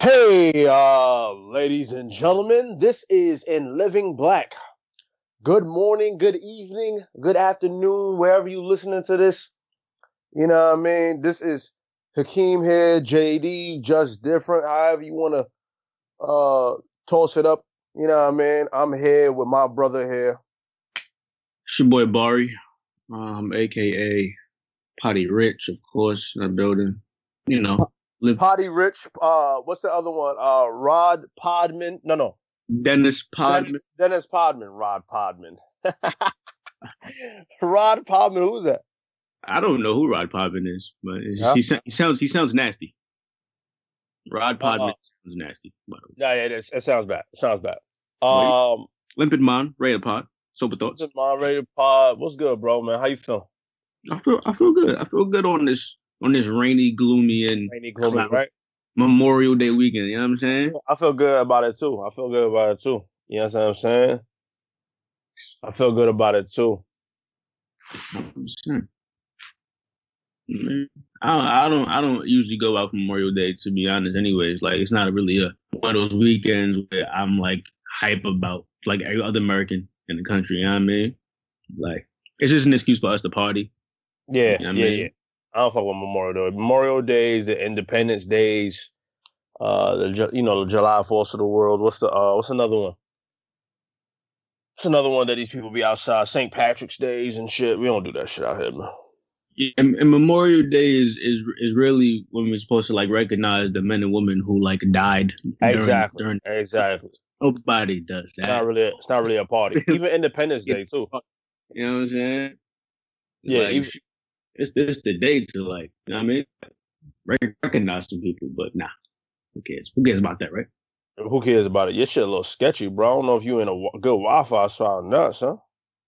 Hey, uh, ladies and gentlemen, this is in Living Black. Good morning, good evening, good afternoon, wherever you listening to this. You know what I mean? This is Hakeem here, JD, just different, however you want to uh toss it up. You know what I mean? I'm here with my brother here. It's your boy Bari, um, aka Potty Rich, of course, in the building. You know, Potty Rich, uh, what's the other one? Uh, Rod Podman. No, no. Dennis Podman. Dennis, Dennis Podman. Rod Podman. Rod Podman. Who's that? I don't know who Rod Podman is, but Yeah. he, he sounds he sounds nasty. Rod Podman Uh-uh. sounds nasty. Yeah, yeah, it is. It sounds bad. It sounds bad. Um, Limpid Mon, Raider Pod, Sober Thoughts. what's up, moderator pod? What's good, bro, man? How you feeling? I feel I feel good. I feel good on this on this rainy, gloomy, and Rainy, gloomy, right? Memorial Day weekend. You know what I'm saying? I feel good about it too. I feel good about it too. You know what I'm saying? I feel good about it too. 100%. Man, I, I don't I don't usually go out for Memorial Day to be honest. Anyways, like it's not really a one of those weekends where I'm like hype about like every other American in the country. You know what I mean? Like it's just an excuse for us to party. Yeah, You know yeah, I mean? yeah. I don't fuck with Memorial Day. Memorial Days, the Independence Days, uh, the you know the July Fourth of the world. What's the uh, what's another one? It's another one that these people be outside? St. Patrick's Days and shit. We don't do that shit out here, man. Yeah, and, and Memorial Day is is is really when we're supposed to like recognize the men and women who like died. During, Exactly. During, Exactly. nobody does It's not that. really. It's not really a party. Even Independence Day too. You know what I'm saying? Yeah, Like, even- it's it's the day to like, you know what I mean? Rec- Recognize some people, but nah. Who cares? Who cares about that, right? Who cares about it? Your shit a little sketchy, bro. I don't know if you in a good Wi-Fi spot or nuts, huh?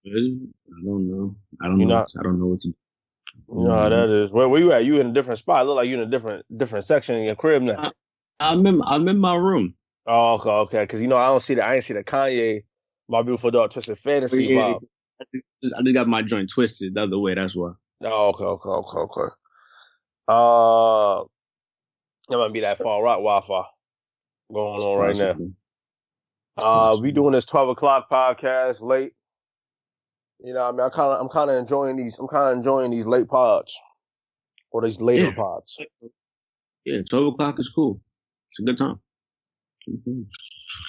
I don't know. I don't You know. not- I don't know what to You know how mm-hmm. that is. Where, where you at? You in a different spot. It look like you in a different different section in your crib now. I'm in I'm in my room. Oh, okay, okay. Because you know I don't see the I ain't see the Kanye, my beautiful dark twisted fantasy Yeah. I just I just got my joint twisted the other way, that's why. Oh, okay, okay, okay, okay. Uh, that might be that far right Wi-Fi going on right now. Uh, we doing this twelve o'clock podcast late. You know, I mean, I kind of, I'm kind of enjoying these. I'm kind of enjoying these late pods or these later Yeah. pods. Yeah, twelve o'clock is cool. It's a good time. Mhm.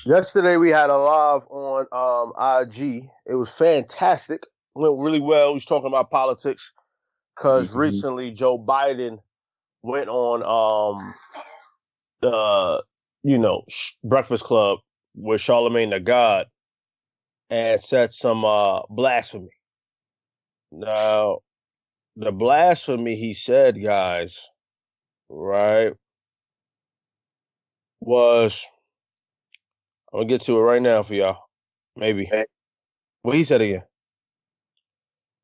Yesterday we had a live on um IG. It was fantastic. Went really well. We was talking about politics because Mhm. recently Joe Biden went on um the you know Sh- Breakfast Club with Charlamagne the God and said some uh blasphemy. Now the blasphemy he said, guys, right, was I'm gonna get to it right now for y'all. Maybe. What he said again?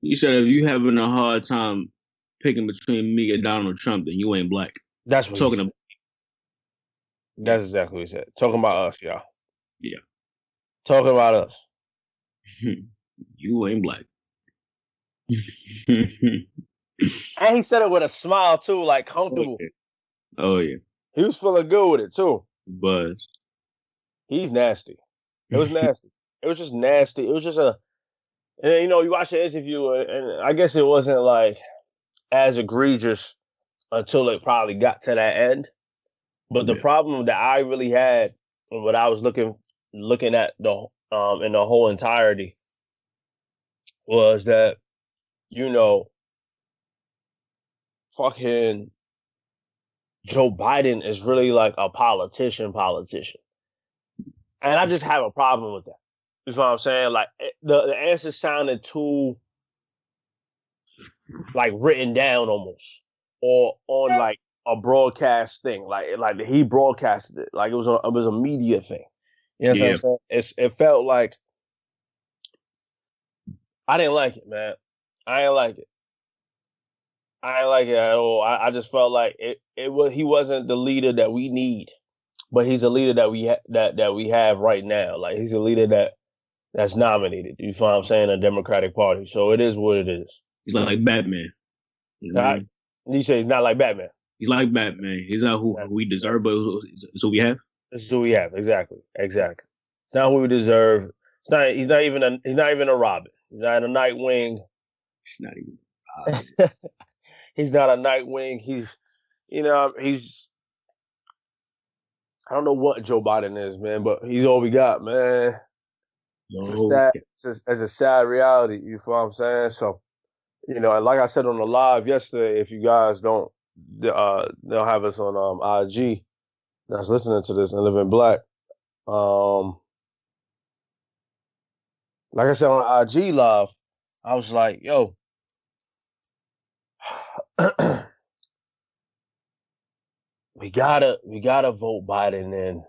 You said if you having a hard time picking between me and Donald Trump, then you ain't black. That's what Talking he about. That's exactly what he said. Talking about us, y'all. Yeah. Talking about us. you ain't black. And he said it with a smile too, like oh, comfortable. oh yeah, He was feeling good with it too. buzz. He's nasty. It was nasty. it was just nasty. It was just a, and then, you know, you watch the interview, and, and I guess it wasn't like as egregious until it probably got to that end. But the Yeah. problem that I really had, and what I was looking looking at the um in the whole entirety, was that, you know, fucking Joe Biden is really like a politician, politician. And I just have a problem with that. You know what I'm saying? Like eh, the, the answer sounded too like written down almost. Or on like a broadcast thing. Like like he broadcasted it. Like it was a it was a media thing. You know what Yeah. I'm saying? It's it felt like I didn't like it, man. I didn't like it. I didn't like it at all. I, I just felt like it, it was he wasn't the leader that we need, but he's a leader that we ha- that that we have right now. Like he's a leader that that's nominated. You feel what I'm saying? A Democratic Party. So it is what it is. He's like, like Batman. You know I You say he's not like Batman. He's like Batman. He's not who, who we deserve, but it's who we have. This is who we have. Exactly. Exactly. It's not who we deserve. It's not. He's not even a. He's not even a Robin. He's not a Nightwing. He's not even. he's not a Nightwing. He's, you know, he's. I don't know what Joe Biden is, man, but he's all we got, man. No. It's, sad, it's, a, it's a sad reality. You feel what I'm saying? So, you know, like I said on the live yesterday, if you guys don't, uh, they'll have us on um IG that's listening to this and living black. Um, like I said on IG live, I was like, yo, we gotta we gotta vote Biden in.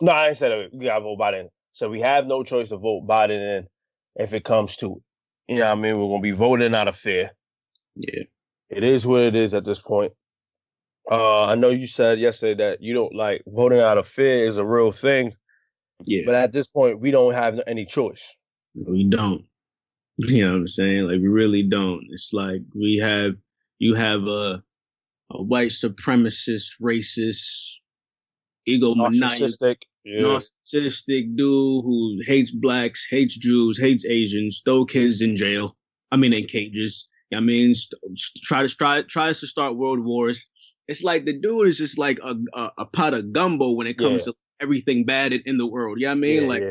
No, I ain't said we gotta vote Biden. So we have no choice to vote Biden in if it comes to it. You know what I mean? We're gonna be voting out of fear. Yeah. It is what it is at this point. Uh, I know you said yesterday that you don't like voting out of fear is a real thing. Yeah. But at this point, we don't have any choice. We don't. You know what I'm saying? Like we really don't. It's like we have you have a a white supremacist, racist, egomaniac, yeah. narcissistic dude who hates blacks, hates Jews, hates Asians, throw kids in jail. I mean, in cages. I mean, try to try tries to start world wars. It's like the dude is just like a a, a pot of gumbo when it comes yeah. to everything bad in, in, the world. You know what I mean? Yeah, like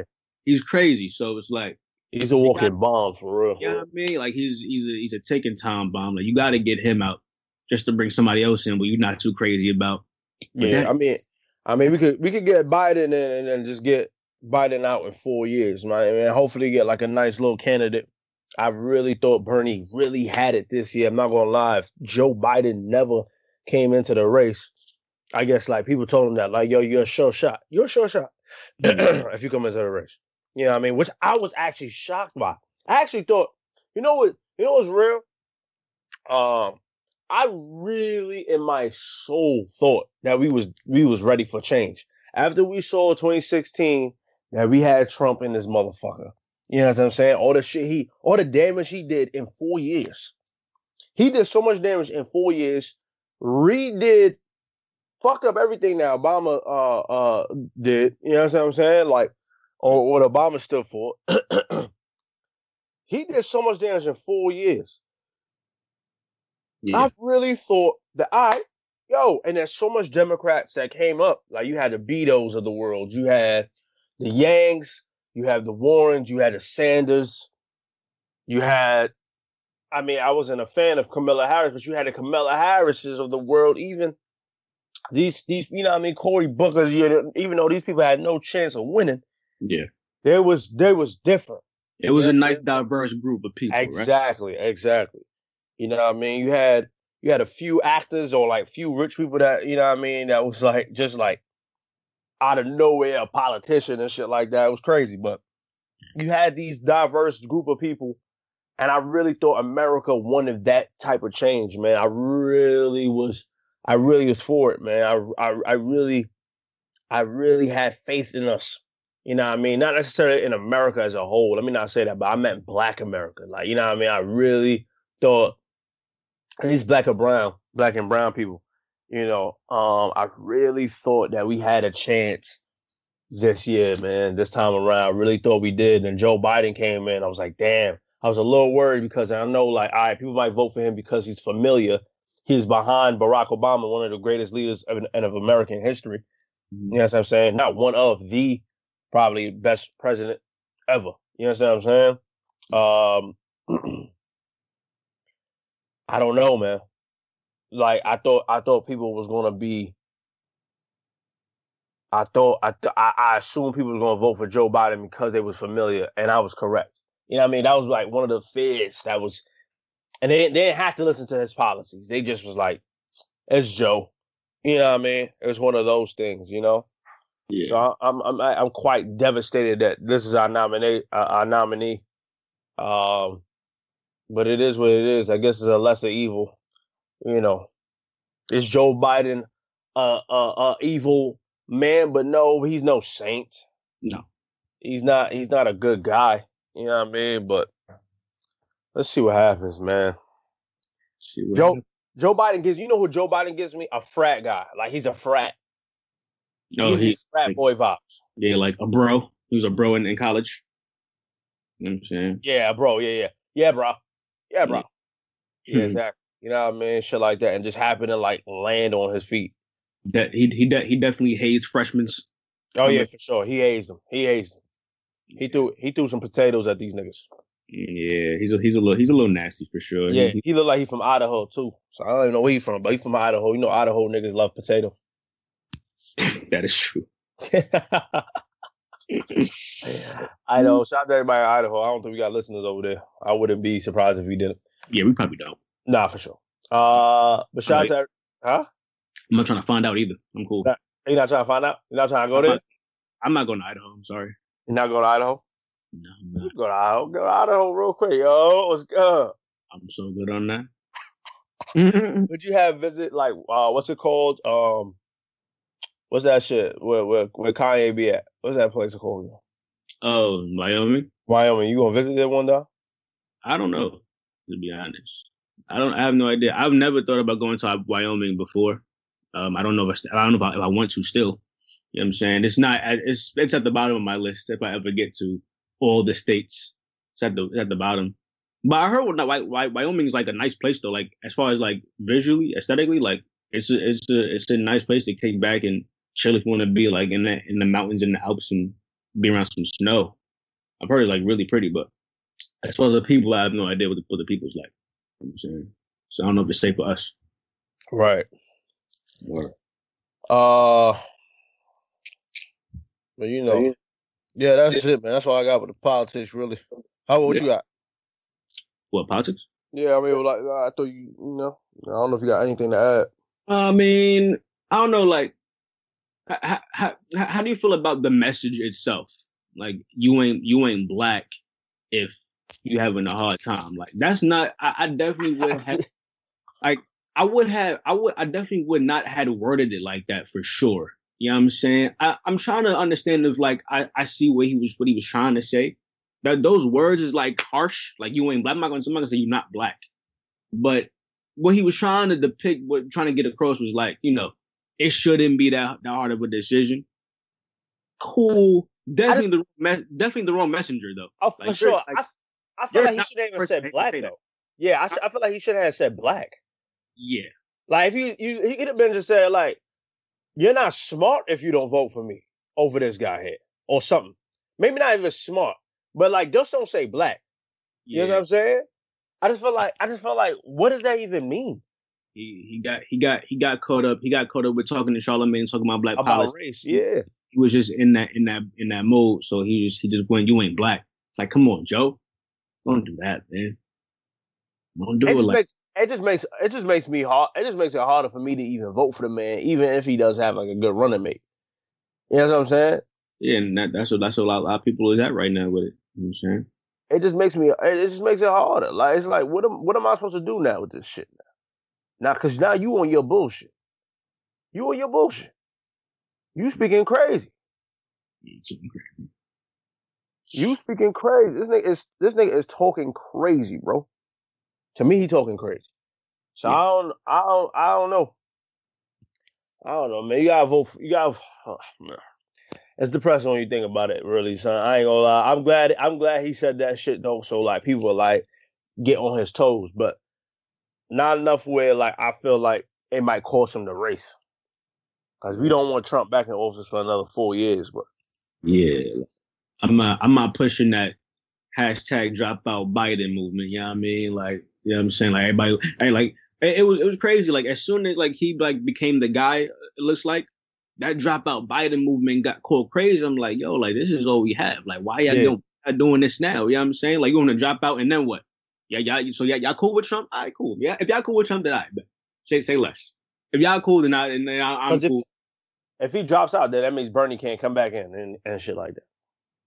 he's crazy. So it's like he's a walking got, bomb for real. You know what I mean? Like he's he's a he's a ticking time bomb. Like you got to get him out just to bring somebody else in, but you're not too crazy about. But yeah, that, I mean, I mean, we could we could get Biden in and then just get Biden out in four years, right? I mean, hopefully get like a nice little candidate. I really thought Bernie really had it this year. I'm not gonna lie. If Joe Biden never came into the race, I guess like people told him that, like, yo, you're a sure shot. You're a sure shot mm-hmm. if you come into the race. You know what I mean? Which I was actually shocked by. I actually thought, you know what, you know what's real? Um, I really in my soul thought that we was we was ready for change. After we saw 2016 that we had Trump in this motherfucker. You know what I'm saying? All the shit he all the damage he did in four years. He did so much damage in four years redid, fucked up everything that Obama uh uh did. You know what I'm saying? Like, or what Obama stood for. he did so much damage in four years. Yeah. I really thought that I, yo, and there's so much Democrats that came up. Like you had the Beto's of the world, you had the Yangs, you had the Warrens, you had the Sanders, you had I mean, I wasn't a fan of Kamala Harris, but you had the Kamala Harrises of the world, even these these you know what I mean Cory Booker, even though these people had no chance of winning. Yeah, there was there was different. It was a nice diverse group of people. Exactly, right? exactly. You know what I mean? You had you had a few actors or like few rich people that you know what I mean that was like just like out of nowhere a politician and shit like that. It was crazy, but you had these diverse group of people and I really thought America wanted that type of change, man. I really was, I really was for it, man. I, I, I really, I really had faith in us. You know what I mean? Not necessarily in America as a whole. Let me not say that, but I meant black America. Like, you know what I mean? I really thought, at least black and brown, black and brown people, you know, um, I really thought that we had a chance this year, man, this time around. I really thought we did. And Joe Biden came in. I was like, damn, I was a little worried because I know, like, all right, people might vote for him because he's familiar. He's behind Barack Obama, one of the greatest leaders of, of American history. Mm-hmm. You know what I'm saying? Not one of the probably best president ever. You know what I'm saying? Um, I don't know, man. Like I thought, I thought people was gonna be. I thought I th- I, I assumed people was gonna vote for Joe Biden because they was familiar, and I was correct. You know what I mean? That was like one of the fears that was, and they, they didn't have to listen to his policies. They just was like, it's Joe. You know what I mean? It was one of those things, you know? Yeah. So I'm I'm I'm quite devastated that this is our nominee uh, our nominee. Um, but it is what it is. I guess it's a lesser evil. You know, is Joe Biden a a, a evil man? But no, he's no saint. No, he's not. He's not a good guy. You know what I mean? But let's see what happens, man. What Joe Joe Biden gives you know who Joe Biden gives me? A frat guy. Like he's a frat. Oh, he's he, frat like- boy vibes. yeah, like a bro. He was a bro in, in college. You know what I'm saying? Yeah, bro. Yeah, yeah. Yeah, bro. Yeah, bro. Hmm. Yeah, exactly. You know what I mean? Shit like that. And just happen to like land on his feet. That he he de- he definitely hazed freshmen. Oh yeah, for sure. He hazed them. He hazed them. He threw he threw some potatoes at these niggas. Yeah, he's a he's a little he's a little nasty for sure. Yeah, He- he looked like he from Idaho too. So I don't even know where he from, but he from Idaho. You know Idaho niggas love potato. that is true. I know. Shout out to everybody in Idaho. I don't think we got listeners over there. I wouldn't be surprised if we didn't. Yeah, we probably don't. Nah, for sure. Uh, but shout out to huh? I'm not trying to find out either. I'm cool. Nah. You not trying to find out? You not trying to go there? I'm not going to Idaho. I'm sorry. You not going to Idaho? No, I'm not. Go to Idaho. Go to Idaho real quick, yo. What's good? I'm so good on that. Would you have visit like uh what's it called? Um what's that shit? Where where where Kanye be at? What's that place called? oh, Wyoming. Wyoming. You gonna visit that one day? I don't know. To be honest, I don't. I have no idea. I've never thought about going to Wyoming before. Um, I don't know if I, I don't know if I, if I want to still. You know what I'm saying? It's not. It's it's at the bottom of my list if I ever get to all the states. It's at the it's at the bottom. But I heard Wy- Wyoming is like a nice place though. Like as far as like visually, aesthetically, like it's a, it's a it's a nice place to kick back and chill if you want to be like in the in the mountains in the Alps and be around some snow. I've heard it's like really pretty, but as far as the people, I have no idea what the, what the people's like. You know what I'm saying? So I don't know if it's safe for us. Right. Or, Uh but you know. Yeah, that's it, man. That's all I got with the politics really. How about what you got? what politics? Yeah, I mean like I thought you you know, I don't know if you got anything to add. I mean, I don't know. Like, how, how, how do you feel about the message itself? Like, you ain't you ain't black if you having a hard time. Like, that's not. I, I definitely would have. like, I would have. I would. I definitely would not had worded it like that for sure. You know what I'm saying? I, I'm trying to understand if like I, I see what he was what he was trying to say. That those words is like harsh. Like you ain't black. I'm not gonna, I'm not gonna say you're not black. But what he was trying to depict, what trying to get across was like, you know, it shouldn't be that, that hard of a decision. Cool. Definitely the me- definitely the wrong messenger though. Oh, for Like, sure. you're- I, I feel like he should have even said black that. though. Yeah, I, sh- I feel like he should have said black. Yeah. Like if you, you he could have been just said like, "You're not smart if you don't vote for me over this guy here," or something. Maybe not even smart, but like just don't say black. You know what I'm saying? I just feel like I just feel like what does that even mean He he got he got he got caught up. He got caught up with talking to Charlamagne, talking about black about policy. race? Yeah, He was just in that in that in that mode. So he just he just went, You ain't black. It's like, come on, Joe. Don't do that, man. Don't do it it, just like makes it just makes it just makes me hard. It just makes it harder for me to even vote for the man, even if he does have like a good running mate. You know what I'm saying? yeah, and that, that's what that's what a lot, a lot of people is at right now with it. You know what I'm saying? it just makes me it just makes it harder. Like it's like what am what am I supposed to do now with this shit now? Because now you on your bullshit. You on your bullshit. You speaking crazy. You speaking crazy. This nigga is this nigga is talking crazy, bro. To me, he talking crazy. So Yeah. I don't I don't I don't know. I don't know, man. You gotta vote. For, you gotta. oh. It's depressing when you think about it, really, son. I ain't gonna lie. I'm glad. I'm glad he said that shit though, so like people will, like get on his toes, but not enough where like I feel like it might cost him the race. Cause we don't want Trump back in office for another four years, but Yeah. I'm not I'm not pushing that hashtag dropout Biden movement, you know what I mean? Like, you know what I'm saying? Like everybody like it, was it was crazy. Like as soon as like he like became the guy, it looks like that dropout Biden movement got called crazy. I'm like, yo, like this is all we have. Like, why y'all Yeah. doing, doing this now? You know what I'm saying? Like, you want to drop out and then what? Yeah, y'all. So yeah, y'all cool with Trump? All right, cool. Yeah, if y'all cool with Trump, then I bet. Say say less. If y'all cool, then I and then I, I'm 'Cause if- cool. if he drops out, then that means Bernie can't come back in and, and shit like that.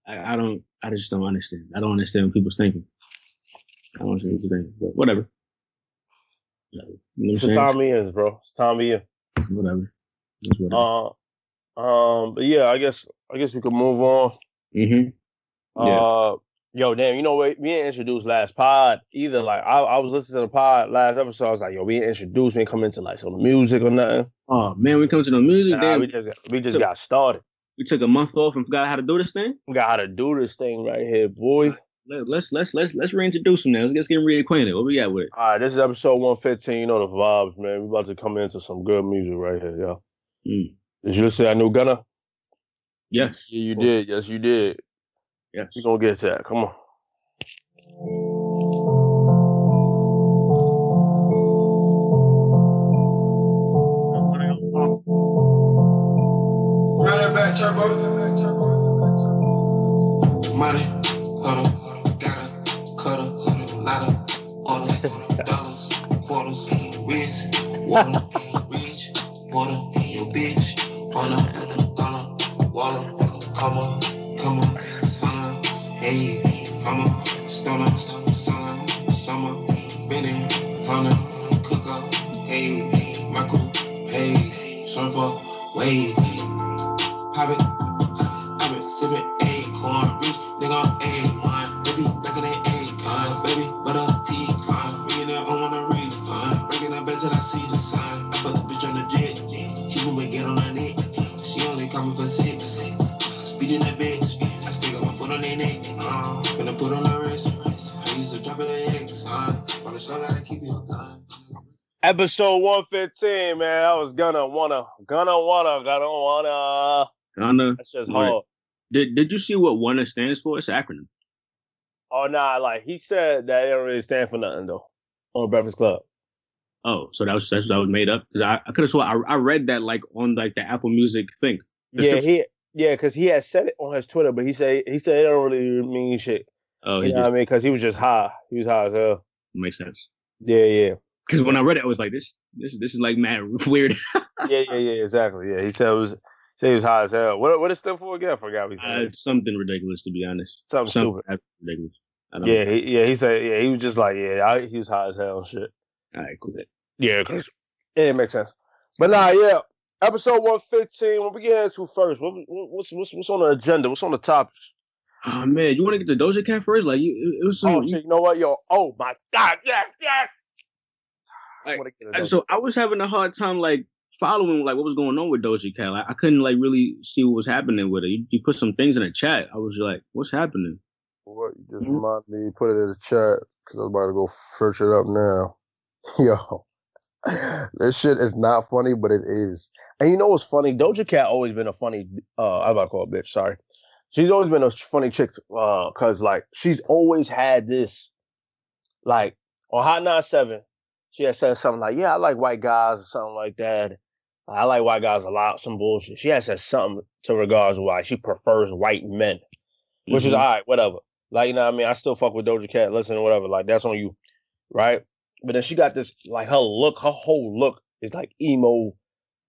I, I don't. I just don't understand. I don't understand what people's thinking. I don't understand what people think, but whatever. You know what It's I'm the saying? time he is, bro. It's time is. Whatever. It's whatever. Uh, um, but yeah, I guess I guess we could move on. mm-hmm. Yeah. Uh, Yo, damn, you know what? We didn't introduce last pod either. Like, I, I was listening to the pod last episode. I was like, yo, we didn't introduce, we didn't come into like some music or nothing. Oh man, we come to the music. Nah, damn, we just, got- we just So- got started. we took a month off and forgot how to do this thing. We got how to do this thing right here, boy. Let, let's let's let's let's reintroduce them now. Let's get get reacquainted. What we got with it? All right, this is episode 115. You know the vibes, man. We about to come into some good music right here, yo. Mm. Did you just say I knew Gunna? Yes. Yeah, you did. Yes, you did. Yes. We gonna get to that. Come on. Run that back turbo. Money, huddle, gotta, cuddle, lotta, order, dollars, quarters, wrist, water, rich, water, your bitch, honor, dollar, waller, come on, come on, hey, hammer, stunner, summer, summer, Benny, hunter, cooker, hey, Michael, hey, surfer, wave, pop it, I've been sipping acorn, rich nigga on A1, baby, back in that Akon, baby, butter pecan, me and her on a refund, breaking up bed till I see the sign, I put the bitch on the jet, keep moving, get on her neck, she only me for six, speeding that bitch, I my foot neck, uh, gonna put on the wrist, I used to drop it at X, uh, on the show, gotta keep it on. Episode 115, man. I was gonna wanna, gonna wanna, gonna wanna. Ghana. That's just Right. hard. Did Did you see what WUNNA stands for? It's an acronym. Oh nah, like he said that it don't really stand for nothing though. On Breakfast Club. Oh, so that was that's that was made up. I, I could have sworn I, I read that like on like the Apple Music thing. Yeah, Description. he yeah, because he had said it on his Twitter, but he said he said it don't really mean shit. Oh, You he know what I mean? Because he was just high. He was high as hell. makes sense. Yeah, yeah, Because when I read it, I was like, this this this is like mad weird. yeah, yeah, yeah. Exactly. Yeah, he said it was. Said he was high as hell. What what is still for again? I forgot what he uh, something ridiculous to be honest. Something Something stupid. ridiculous. I don't Yeah, he, yeah. He said yeah. He was just like yeah. I, he was high as hell shit. All right, cool. Yeah, cause yeah, it makes sense. But nah, yeah. Episode one fifteen. What we get into first? What, what what's what's what's on the agenda? What's on the topics? Oh man, you want to get the Doja Cat first? Like, you, it, it was some. Oh shit! You know what, yo? Oh my god! Yes, yes. I Like, wanna get I- so I was having a hard time like following like what was going on with Doja Cat. Like, I couldn't like really see what was happening with her. You, you put some things in the chat. I was like, what's happening? What you just Mhm. remind me, put it in the chat because I'm about to go search it up now. Yo, this shit is not funny, but it is. And you know what's funny? Doja Cat always been a funny. Uh, I'm about to call a bitch. Sorry, she's always been a funny chick. Uh, cause like she's always had this, like on Hot 97, she had said something like, "Yeah, I like white guys" or something like that. I like white guys a lot. Some bullshit. She had said something to regards why she prefers white men which is Mhm. all right, whatever. Like, you know what I mean? I still fuck with Doja Cat, listen, whatever. Like, that's on you, right? But then she got this, like, her look, her whole look is like emo,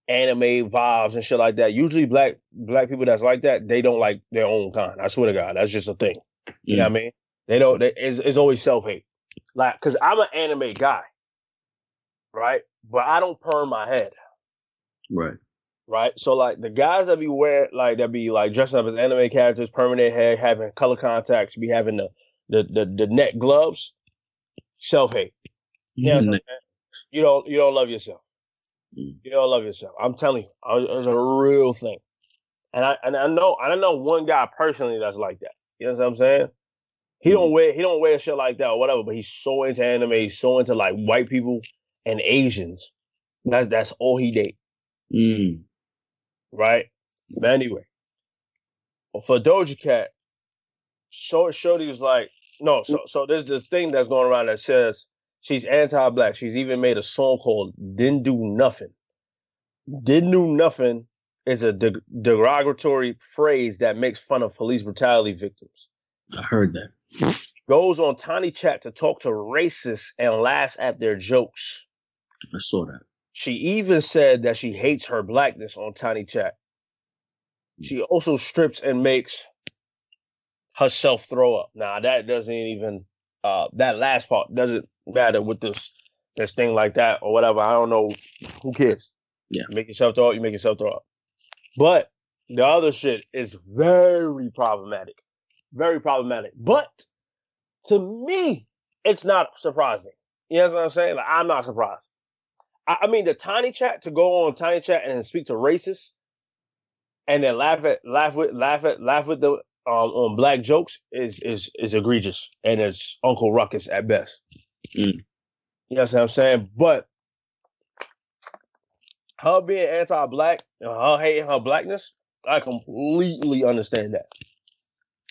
anime vibes and shit like that. Usually, black black people that's like that, they don't like their own kind. I swear to God, that's just a thing. You know mm. what I mean? They don't. They, it's, it's always self hate. Like, cause I'm an anime guy, right? But I don't perm my head right. right? So like the guys that be wear like that be like dressing up as anime characters, permanent hair, having color contacts, be having the the the, the net gloves, self hate. You, know what I'm saying? you don't you don't love yourself. Mm. You don't love yourself. I'm telling you, it's a real thing. And I and I know I don't know one guy personally that's like that. You know what I'm saying? He don't wear he don't wear shit like that or whatever, but he's so into anime, he's so into like white people and Asians. That's that's all he date Mm. right? But anyway, for Doja Cat, Short Shorty was like, no, so so there's this thing that's going around that says she's anti-black. She's even made a song called "Dindu Nuthin." Didn't do nothing is a de- derogatory phrase that makes fun of police brutality victims. I heard that. Goes on Tiny Chat to talk to racists and laughs at their jokes. I saw that. She even said that she hates her blackness on Tiny Chat. She also strips and makes herself throw up. Now that doesn't even uh that last part doesn't matter with this this thing like that or whatever. I don't know. Who cares? Yeah. You make yourself throw up, you make yourself throw up. But the other shit is very problematic. Very problematic. But to me, it's not surprising. You know what I'm saying? Like I'm not surprised. I, I mean, the tiny chat to go on tiny chat and speak to racists, and then laugh at laugh with laugh at laugh with the um on black jokes is is is egregious and it's Uncle Ruckus at best. Mm. You know what I'm saying? But her being anti-black and her hating her blackness, I completely understand that.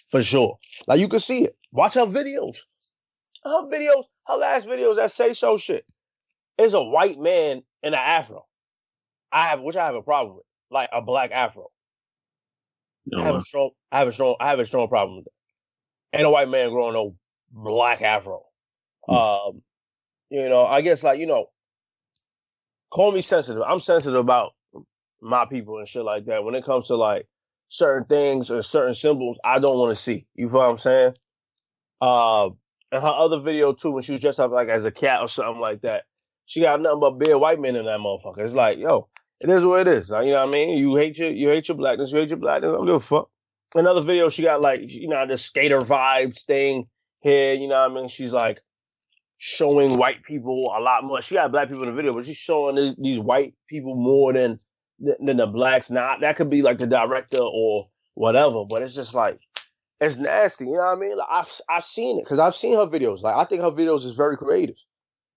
For sure. Like you can see it. Watch her videos. Her videos, her last videos that say so shit. Is a white man in an afro. I have which I have a problem with. Like a black afro. No, I have a strong I have a strong I have a strong problem with that. Ain't a white man growing no black afro. Um, you know, I guess like, you know, call me sensitive. I'm sensitive about my people and shit like that. When it comes to like certain things or certain symbols, I don't want to see. You feel what I'm saying? Uh, and her other video too, when she was dressed up like as a cat or something like that, she got nothing but big white men in that motherfucker. It's like, yo, it is what it is. You know what I mean? You hate your you hate your blackness, you hate your blackness. I don't give a fuck. Another video, she got like, you know, the skater vibes thing here. You know what I mean? She's like showing white people a lot more. She got black people in the video, but she's showing this, these white people more than than the blacks. Now that could be like the director or whatever, but it's just like it's nasty. You know what I mean? Like, I've I've seen it because I've seen her videos. Like I think her videos is very creative.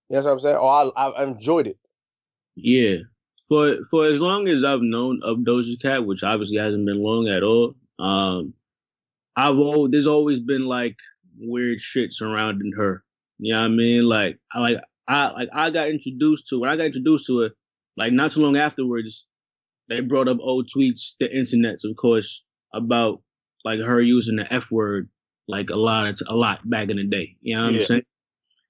You know what I'm saying? Oh, I I enjoyed it. Yeah. For for as long as I've known of Doja Cat, which obviously hasn't been long at all, um, I've always, there's always been like weird shit surrounding her. You know what I mean? Like I like I like I got introduced to when I got introduced to it, like not too long afterwards, they brought up old tweets, the internets, of course, about like her using the F word like a lot of a lot back in the day. You know what Yeah. I'm saying?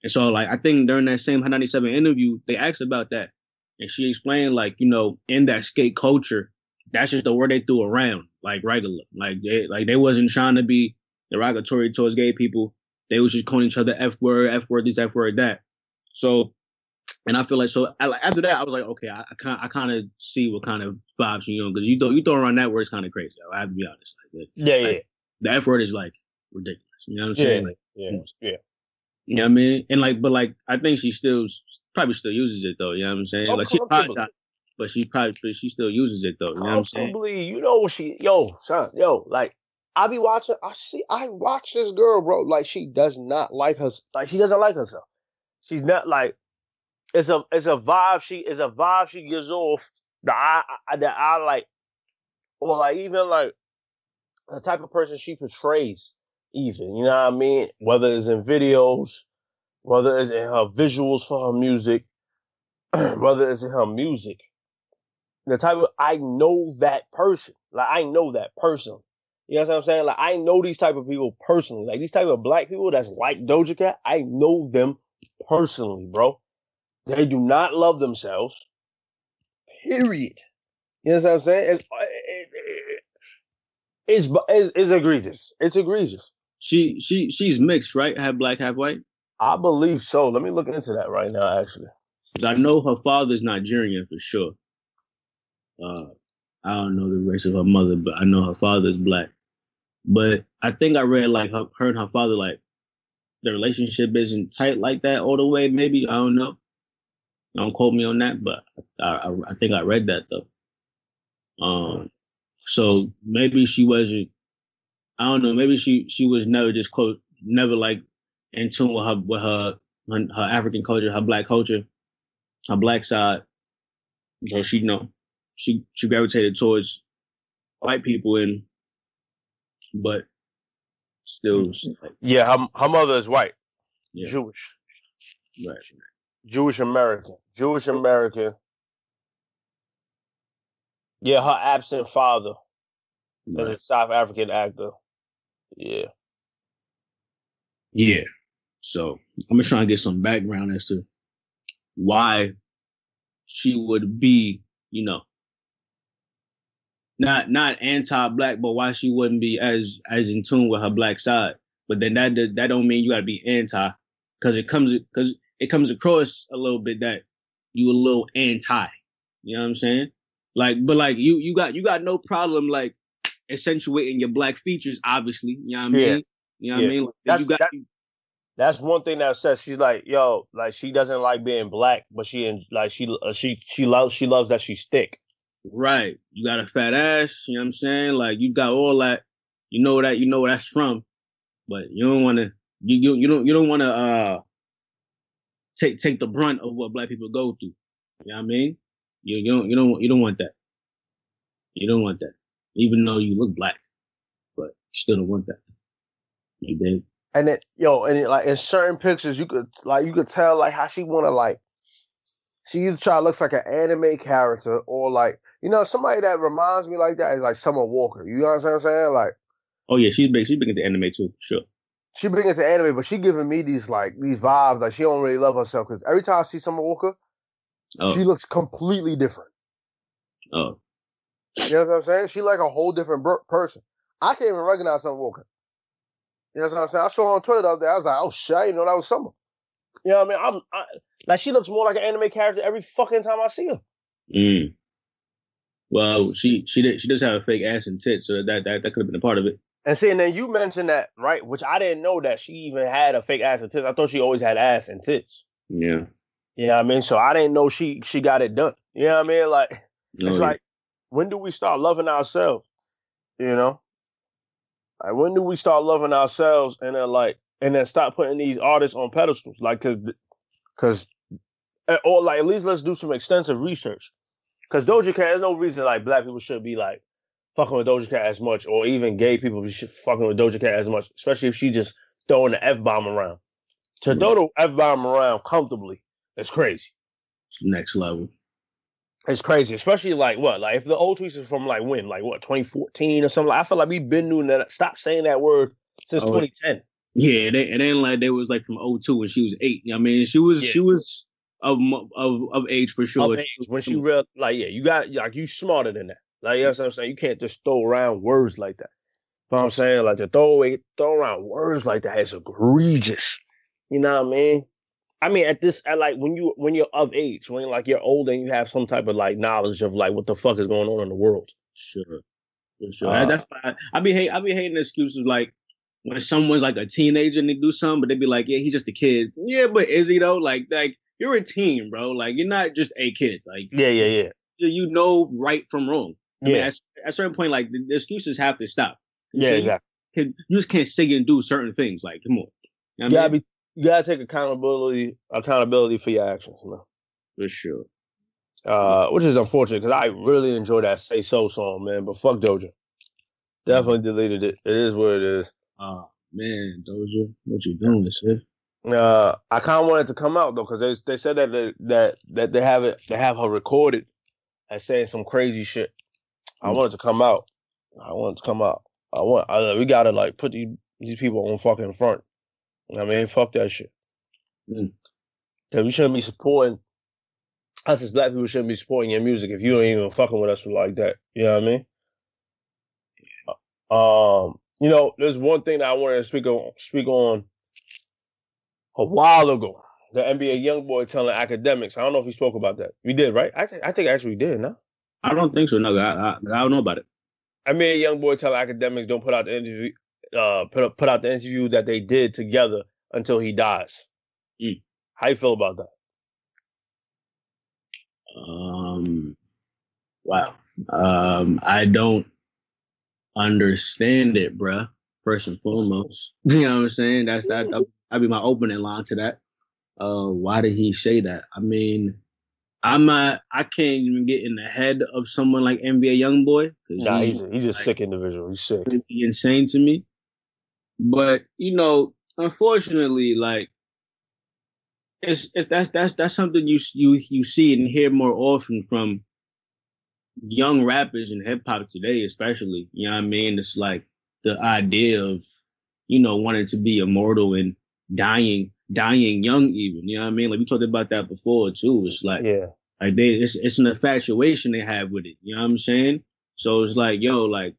And so like I think during that same Hot 97 interview, they asked about that. And she explained like, you know, in that skate culture, that's just the word they threw around, like regular. Like they like they wasn't trying to be derogatory towards gay people. They was just calling each other F word, F word, this, F word, that. So and I feel like so after that I was like, okay, I, kind I kind of see what kind of vibes you on because you throw you throw around that word is kind of crazy. I have to be honest. Like Yeah, yeah, the F word is like ridiculous. You know what I'm yeah, saying? Like, yeah, hmm. yeah. you know what I mean? And like, but like, I think she still probably still uses it though. You know what I'm saying? Oh, like, she apologized, but she probably she still uses it though. You know what I'm saying? You know what she yo, son, yo, like I be watching, I see I watch this girl, bro. Like she does not like her like she doesn't like herself. She's not like it's a it's a vibe she it's a vibe she gives off that I, I that I like or like even like the type of person she portrays, even, you know what I mean? Whether it's in videos, whether it's in her visuals for her music, whether it's in her music the type of I know that person. Like I know that person. You know what I'm saying? Like I know these type of people personally. Like these type of black people that's like Doja Cat, I know them personally, bro. They do not love themselves. Period. You know what I'm saying? It's uh, it, it, it's, it's it's egregious. It's egregious. She she she's mixed, right? Half black, half white. I believe so. Let me look into that right now. actually. I know her father's Nigerian for sure. Uh, I don't know the race of her mother, but I know her father's black. But I think I read like her, her and her father like the relationship isn't tight like that all the way. Maybe I don't know. Don't quote me on that, but I, I, I think I read that though. Um, so maybe she wasn't. I don't know. Maybe she she was never just close, never like in tune with her with her her, her African culture, her black culture, her black side. So she you know she she gravitated towards white people and but still mm-hmm. yeah, her, her mother is white, yeah, Jewish, right. Jewish American, Jewish American. Yeah, her absent father is right. a South African actor. Yeah. Yeah. So I'm just trying to get some background as to why she would be, you know, not not anti-black, but why she wouldn't be as as in tune with her black side. But then that that don't mean you got to be anti, because it comes because it comes across a little bit that you a little anti. You know what I'm saying? Like, but like you you got you got no problem like accentuating your black features, obviously. You know what I mean? Yeah. You know what Yeah. I mean? Like, you got that- that's one thing that says she's like, yo, like she doesn't like being black, but she en- like she uh, she she loves she loves that she's thick. Right. You got a fat ass, you know what I'm saying? Like you got all that, you know that you know where that's from, but you don't wanna you you, you don't you don't wanna uh take take the brunt of what black people go through. You know what I mean? You you don't you don't you don't want that. You don't want that. Even though you look black. But you still don't want that. You dig? And then yo, and it, like in certain pictures, you could like you could tell like how she wanna like she either try looks like an anime character or like you know somebody that reminds me like that is like Summer Walker. You know what I'm saying? Like Oh yeah, she's big she's big into anime too, for sure. she big into anime, but she giving me these like these vibes like she don't really love herself because every time I see Summer Walker, Oh, she looks completely different. oh. You know what I'm saying? She like a whole different person. I can't even recognize Summer Walker. You know what I'm saying? I saw her on Twitter the other day. I was like, oh shit, I didn't know that was Summer. You know what I mean? I'm I, like she looks more like an anime character every fucking time I see her. Mm. Well, she she did she does have a fake ass and tits, so that that, that could have been a part of it. And see, and then you mentioned that, right? Which I didn't know that she even had a fake ass and tits. I thought she always had ass and tits. Yeah. You know what I mean? So I didn't know she she got it done. You know what I mean? Like it's Oh, yeah. like when do we start loving ourselves? You know? Like when do we start loving ourselves and then like and then stop putting these artists on pedestals? Like cause cause eh, or like at least let's do some extensive research. Cause Doja Cat, there's no reason like black people should be like fucking with Doja Cat as much, or even gay people should fucking with Doja Cat as much, especially if she just throwing the F bomb around. To throw the F bomb around comfortably, it's crazy. Next level. It's crazy, especially like what, like if the old tweets is from like when, like what, 2014 or something. Like, I feel like we've been doing that. Stop saying that word since Oh, 2010. Yeah, it ain't, it ain't like they was like from 02 when she was eight. I mean, she was Yeah. she was of of of age for sure. Age, when she real, like yeah, you got like you smarter than that. Like you know what I'm saying, you can't just throw around words like that. You know what I'm saying, like to throw away, throw around words like that is egregious. You know what I mean? I mean, at this, at like when you when you're of age, when like you're older and you have some type of like knowledge of like what the fuck is going on in the world. Sure, for sure. Uh, That's why I, I be hate I be hating excuses like when someone's like a teenager and they do something, but they be like, yeah, he's just a kid. Yeah, but is he though? Like like you're a teen, bro. Like you're not just a kid. Like Yeah, yeah, yeah, you you know right from wrong. I mean, yeah, at, at a certain point, like the, the excuses have to stop. You yeah, exactly. Can- You just can't say and do certain things. Like, come on. You know You I gotta mean? be, you gotta take accountability, accountability for your actions, man. For sure. Uh, which is unfortunate because I really enjoy that "Say So" song, man. But fuck Doja, definitely deleted it. It is what it is. Oh man, Doja, what you doing, sis? Uh, I kind of wanted to come out though because they they said that they, that that they have it they have her recorded as saying some crazy shit. I Mm. wanted to come out. I wanted to come out. I want. I, we gotta like put these these people on fucking front. You know what I mean, fuck that shit. Mm. Cause we shouldn't be supporting us as black people shouldn't be supporting your music if you ain't even fucking with us like that. You know what I mean? Um, you know, there's one thing that I wanted to speak on speak on a while ago. The NBA YoungBoy telling academics. I don't know if he spoke about that. We did, right? I think I think actually we did, no? I don't think so. No, I, I, I don't know about it. NBA YoungBoy telling academics don't put out the interview uh put up, put out the interview that they did together until he dies. Mm. How you feel about that? Um, wow. Um, I don't understand it, bruh. First and foremost, you know what I'm saying? That's that. That'd be my opening line to that. Uh, why did he say that? I mean, I'm not. I can't even get in the head of someone like NBA YoungBoy Nah, he, he's a, he's a like- sick individual. He's sick. be insane to me. But you know, unfortunately, like it's it's that's that's that's something you you you see and hear more often from young rappers and hip hop today, especially. You know what I mean? It's like the idea of you know wanting to be immortal and dying dying young, even. You know what I mean? Like we talked about that before too. It's like Yeah. like they, it's it's an infatuation they have with it. You know what I'm saying? So it's like, yo, like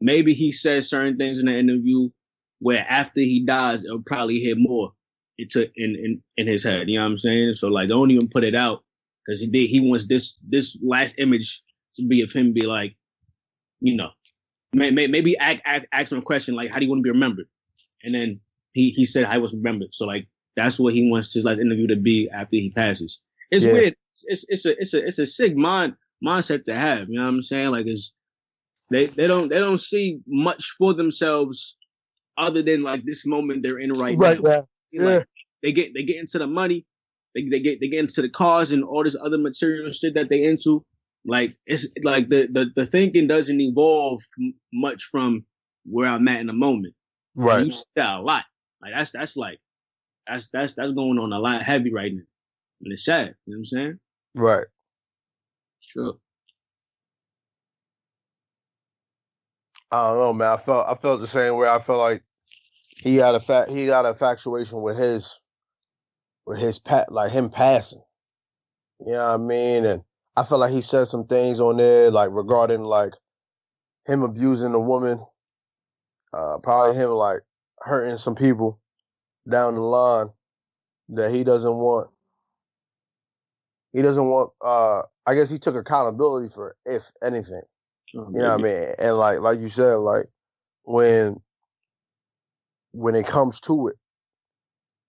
maybe he said certain things in the interview where after he dies, it'll probably hit more into in in in his head. You know what I'm saying? So like, don't even put it out because he did. He wants this this last image to be of him be like, you know, may, may, maybe ask, ask ask him a question like, how do you want to be remembered? And then he he said I was remembered. So like that's what he wants his last interview to be after he passes. It's Yeah. weird. It's it's a it's a it's a sick mind mindset to have. You know what I'm saying? Like it's they they don't they don't see much for themselves other than like this moment they're in right, now. yeah. Like, they get they get into the money, they they get they get into the cars and all this other material shit that they into. Like it's like the the, the thinking doesn't evolve m- much from where I'm at in the moment. Right. You see that a lot. Like that's that's like that's that's that's going on a lot heavy right now. And it's sad. You know what I'm saying? Right. Sure. I don't know, man. I felt I felt the same way. I felt like he got a fa- he got a infatuation with his with his pat like him passing. You know what I mean? And I felt like he said some things on there like regarding like him abusing a woman, uh probably him like hurting some people down the line that he doesn't want he doesn't want uh I guess he took accountability for it, if anything. Sure, You know what I mean? And like like you said, like when when it comes to it,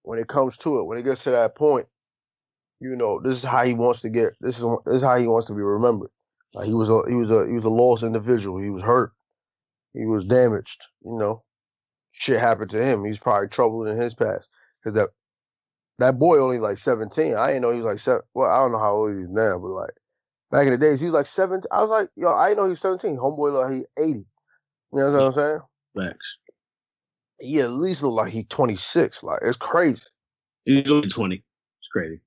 when it comes to it, when it gets to that point, you know, this is how he wants to get. This is this is how he wants to be remembered. Like he was a he was a he was a lost individual. He was hurt. He was damaged. You know, shit happened to him. He's probably troubled in his past because that that boy only like seventeen. I didn't know he was like seven. Well, I don't know how old he is now, but like back in the days, he was like seventeen. I was like, yo, I didn't know he was seventeen. Homeboy, like he eighty. You know what I'm saying? Facts. He at least look like he twenty six. Like it's crazy. He's only 20. It's crazy.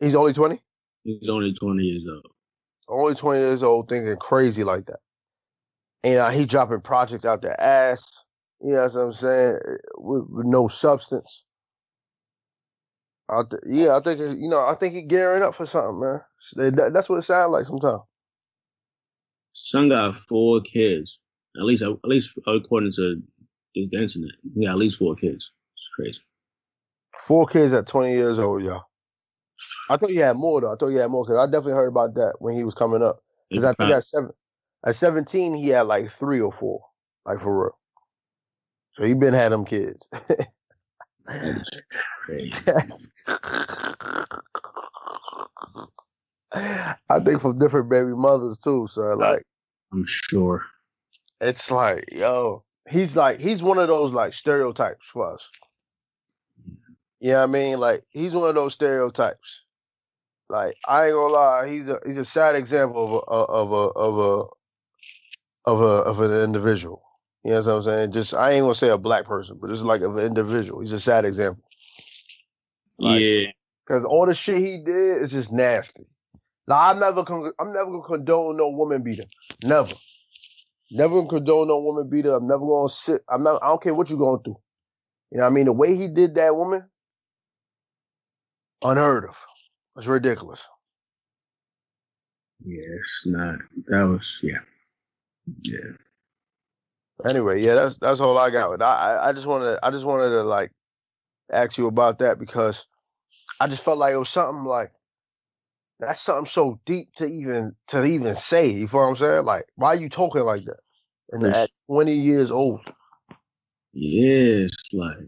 He's only twenty. He's only 20 years old. only 20 years old thinking crazy like that. And uh, he dropping projects out their ass. You know what I'm saying? With, with no substance. I th- yeah, I think you know. I think he gearing up for something, man. That- that's what it sounds like sometimes. Son got four kids. At least, at least according to the the internet, he got at least four kids. It's crazy. Four kids at 20 years old, y'all. I thought you had more though. I thought you had more because I definitely heard about that when he was coming up. Because I think at seven, at 17 he had like three or four, like for real. So he been had them kids. That is crazy. Yes. I think from different baby mothers too. So like, I'm sure. it's like, yo, he's like, he's one of those like stereotypes for us. You know what I mean? Like, he's one of those stereotypes. Like, I ain't gonna lie, he's a he's a sad example of a of a of a of a of an individual. You know what I'm saying? Just I ain't gonna say a black person, but just like an individual. He's a sad example. Like- yeah. Cause all the shit he did is just nasty. Now I'm never con- I'm never gonna condone no woman beater. Never. Never gonna condone no woman beater. I'm never gonna sit. I'm not. I don't care what you're going through. You know what I mean? The way he did that woman, unheard of. It's ridiculous. Yeah, it's not. That was, yeah. Yeah. Anyway, yeah, that's that's all I got with. I I- just wanted I just wanted to like ask you about that because I just felt like it was something like that's something so deep to even to even say. You feel what I'm saying? Like, why are you talking like that? And Yes. at 20 years old, Yeah, it's like,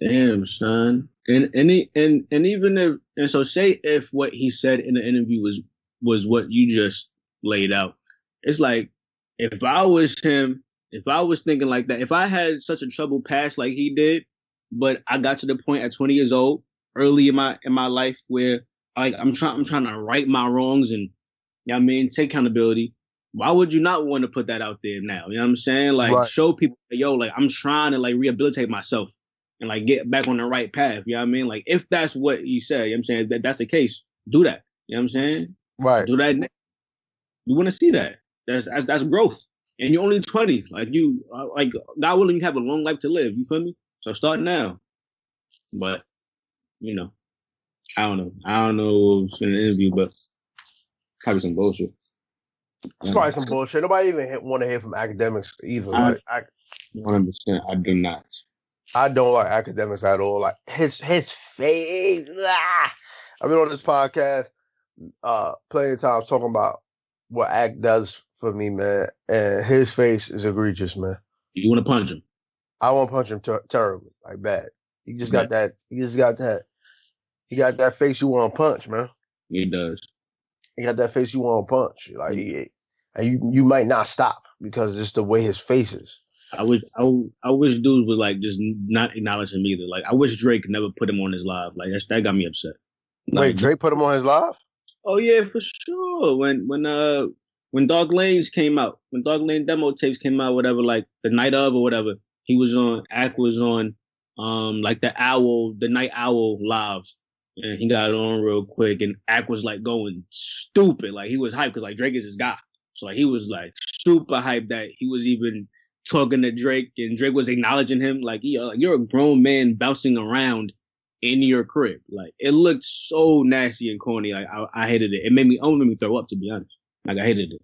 damn, son. And and he, and and even if and so say if what he said in the interview was was what you just laid out, it's like if I was him, if I was thinking like that, if I had such a troubled past like he did, but I got to the point at 20 years old, early in my in my life where like I'm trying I'm trying to right my wrongs and you know what I mean take accountability. Why would you not want to put that out there now? You know what I'm saying? Like Right. show people, yo, like I'm trying to like rehabilitate myself and like get back on the right path. You know what I mean? Like if that's what you say, you know what I'm saying that that's the case, do that. You know what I'm saying? right? Do that. You want to see that. That's, that's that's growth. And you're only 20. Like you, uh, like God willing, you have a long life to live. You feel me? So start now. But you know, I don't know. I don't know if it's an interview, but probably some bullshit. It's probably some bullshit. Nobody even want to hear from Akademiks either. I- Like, I, One hundred percent. I do not. I don't like Akademiks at all. Like his his face. Ah! I've been on this podcast, uh, plenty of times talking about what Ak does for me, man. And his face is egregious, man. You want to punch him? I want to punch him ter- terribly, like bad. He just got that. He just got that. He got that face you want to punch, man. He does. He got that face you want to punch. Like, he, and you you might not stop because it's the way his face is. I wish I, I wish dudes was like just not acknowledge him either. Like I wish Drake never put him on his live. Like that's, that got me upset. Wait, Like, Drake put him on his live? Oh yeah, for sure. When when uh when Dark Lanes came out, when Dark Lane demo tapes came out, whatever, like the night of or whatever, he was on. Ak was on, um, like the owl, the night owl live, and he got it on real quick, and Ak was like going stupid, like he was hyped because like Drake is his guy, so like he was like super hyped that he was even talking to Drake, and Drake was acknowledging him, like, yo, like you're a grown man bouncing around in your crib. Like it looked so nasty and corny. Like I, I hated it. It made me almost made me throw up to be honest. Like I hated it.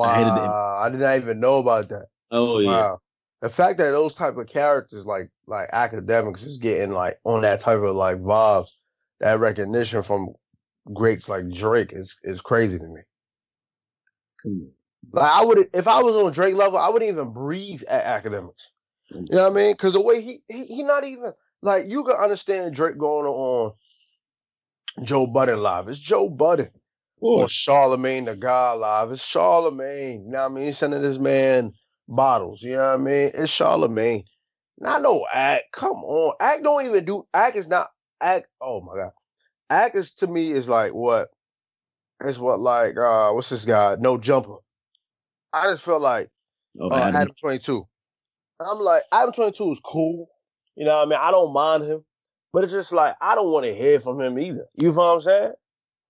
I hated it. Wow, I, did not even know about that. Oh yeah. The fact that those type of characters like like Akademiks is getting like on that type of like vibes, that recognition from greats like Drake is is crazy to me. Like I would if I was on Drake level, I wouldn't even breathe at Akademiks. You know what I mean? Because the way he, he he not even like you can understand Drake going on Joe Budden live. It's Joe Budden or Charlamagne the God live. It's Charlamagne. You know what I mean? He's sending this man bottles. You know what I mean? It's Charlamagne. Not no Ak. Come on. Ak don't even do Ak is not Ak. Oh my god. Ak is to me is like what? It's what like uh what's this guy? No jumper. I just felt like Oh, uh, Adam. Adam 22. I'm like, Adam 22 is cool. You know what I mean? I don't mind him. But it's just like, I don't want to hear from him either. You feel what I'm saying?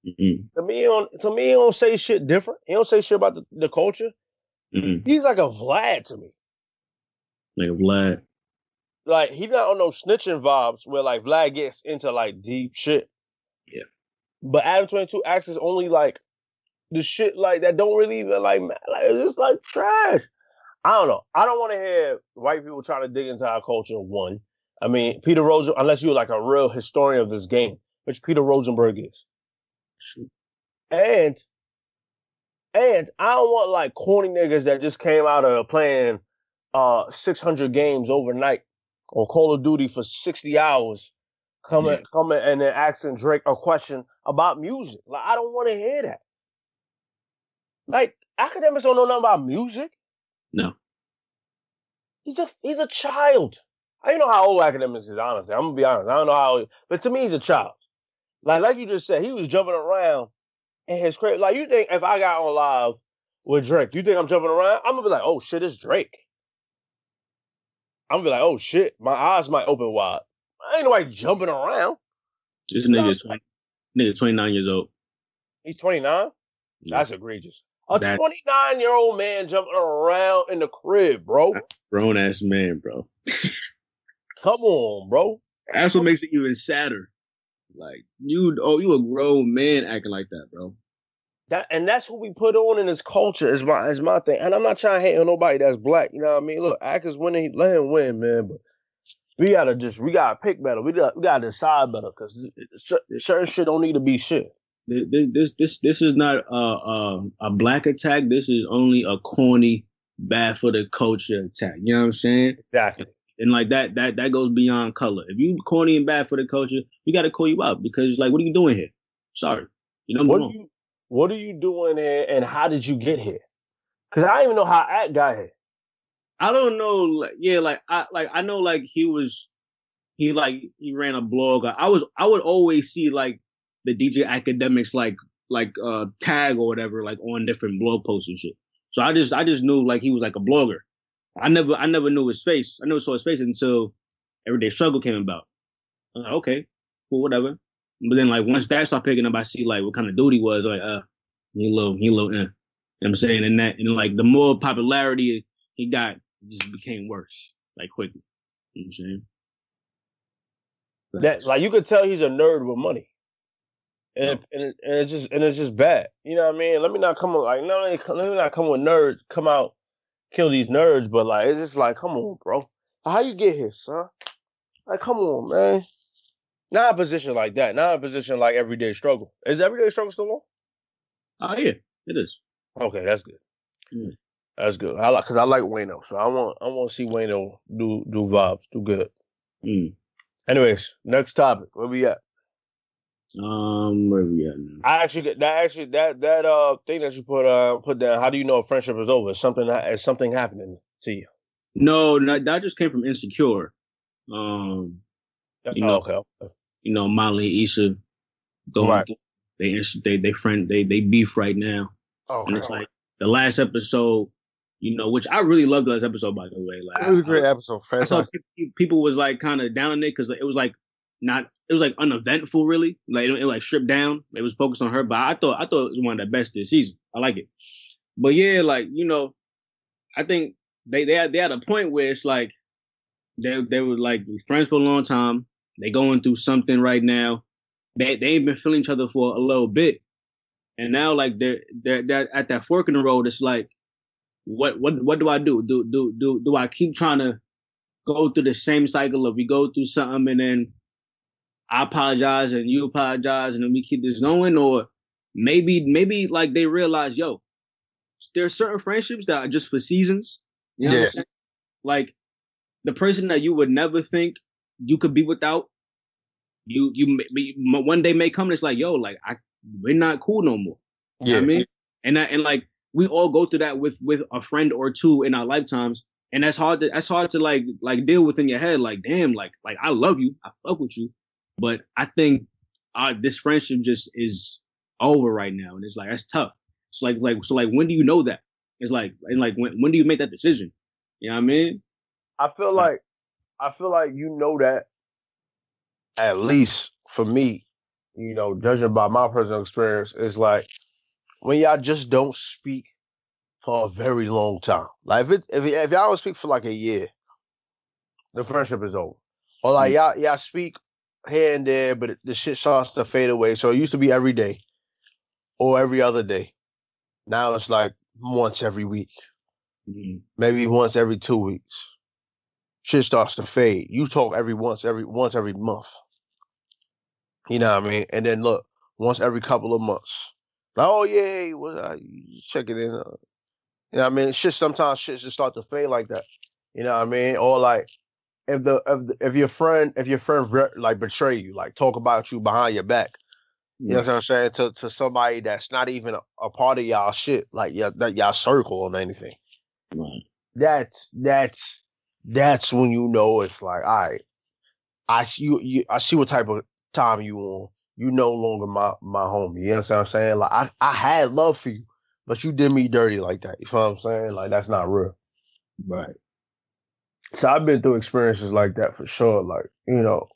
Mhm, To me, he don't, to me, he don't say shit different. He don't say shit about the, the culture. mhm. He's like a Vlad to me. Like a Vlad. Like, he's not on no snitching vibes where like Vlad gets into like deep shit. Yeah. But Adam 22 acts is only like the shit like that don't really even like, like it's just like trash. I don't know. I don't want to hear white people trying to dig into our culture. One, I mean, Peter Rosen, unless you're like a real historian of this game, which Peter Rosenberg is, and and I don't want like corny niggas that just came out of playing uh 600 games overnight or Call of Duty for 60 hours coming Yeah. coming and then asking Drake a question about music. Like I don't want to hear that. Like Akademiks don't know nothing about music. No. He's a he's a child. I don't know how old Akademiks is, honestly. I'm gonna be honest. I don't know how old, but to me he's a child. Like like you just said, he was jumping around in his crib. Like you think if I got on live with Drake, do you think I'm jumping around? I'm gonna be like, oh shit, it's Drake. I'm gonna be like, oh shit, my eyes might open wide. I ain't nobody jumping around. This nigga is 20, nigga 29 years old. He's 29. Yeah. That's egregious. A 29 year old man jumping around in the crib, bro. Grown ass man, bro. Come on, bro. That's what makes it even sadder. Like you, oh, you a grown man acting like that, bro. That and that's what we put on in this culture is my is my thing. And I'm not trying to hate on nobody that's black. You know what I mean? Look, Akers winning, let him win, man. But we gotta just we gotta pick better. We gotta, we gotta decide better because certain shit don't need to be shit. This, this, this, this is not a, a a black attack. This is only a corny, bad for the culture attack. You know what I'm saying? Exactly. And like that, that, that goes beyond color. If you corny and bad for the culture, we got to call you out because like, what are you doing here? Sorry, you know What are you what are you doing here and how did you get here? Cause I don't even know how Ak got here. I don't know. Like, yeah, like I like I know like he was, he like he ran a blog. I was I would always see like the DJ Akademiks like like uh tag or whatever like on different blog posts and shit. So I just I just knew like he was like a blogger. I never I never knew his face. I never saw his face until Everyday Struggle came about. Like, okay, cool, whatever. But then like once that started picking up, I see like what kind of dude he was. Like, uh, he little, he little, eh. You know what I'm saying? And that, and like the more popularity he got, it just became worse, like quickly. You know what I'm saying? That like you could tell he's a nerd with money. And, and, and it's just and it's just bad. You know what I mean? Let me not come on like no, let me not come with nerds, come out, kill these nerds, but like it's just like, come on, bro. How you get here, son? Like, come on, man. Not a position like that. Not a position like everyday struggle. Is everyday struggle still on? Oh yeah, it is. Okay, that's good. Mm. That's good. I like because I like Wayno, so I want I want to see Wayno do do vibes, do good. Mm. Anyways, next topic. Where we at? Um, where we at now? I actually that actually that that uh thing that you put uh put down. How do you know a friendship is over? Is something is something happening to you? No, that, that just came from Insecure. Um, You Oh, know, okay. You know, Molly and Issa going Right. they they they friend they they beef right now. Oh, and it's like the last episode, you know, which I really loved the last episode by the way. Like it was a I- great episode. I saw people was like kind of down on it because it was like not it was like uneventful really like it, it like stripped down it was focused on her but I thought I thought it was one of the best this season I like it but yeah like you know I think they they had, they had a point where it's like they they were like friends for a long time they going through something right now they they ain't been feeling each other for a little bit and now like they're they're, they're at that fork in the road it's like what what what do I do do do do do I keep trying to go through the same cycle of we go through something and then I apologize and you apologize and then we keep this going, or maybe maybe like they realize, yo, there are certain friendships that are just for seasons. You know what Yeah. I'm saying? Like the person that you would never think you could be without, you you may- be- one day may come and it's like, yo, like I we're not cool no more. You know Yeah. what I mean? And that, and like we all go through that with with a friend or two in our lifetimes. And that's hard to that's hard to like like deal with in your head. Like, damn, like like I love you, I fuck with you. But I think uh this friendship just is over right now. And it's like that's tough. It's like like so like when do you know that? It's like and like when when do you make that decision? You know what I mean? I feel like I feel like you know that at least for me, you know, judging by my personal experience, is like when y'all just don't speak for a very long time. Like if it if, if y'all don't speak for like a year, the friendship is over. Or like y'all y'all speak here and there, but it, the shit starts to fade away. So it used to be every day or every other day. Now it's like once every week Mhm. maybe once every two weeks. Shit starts to fade. You talk every once every once every month. You know what I mean? And then look, once every couple of months. Like, oh yeah, what uh, you checking in? Uh, you know what I mean? Shit sometimes shit just start to fade like that. You know what I mean? Or like if the if the, if your friend if your friend re- like betray you, like talk about you behind your back. You know what I'm saying? To to somebody that's not even a, a part of y'all shit, like y'all, that y'all circle or anything Right. that's that's that's when you know it's like, all right, I see you, you I see what type of time you on. You no longer my my homie. You know what I'm saying? Like I, I had love for you, but you did me dirty like that. You know what I'm saying? Like that's not real. Right. So I've been through experiences like that for sure. Like, you know,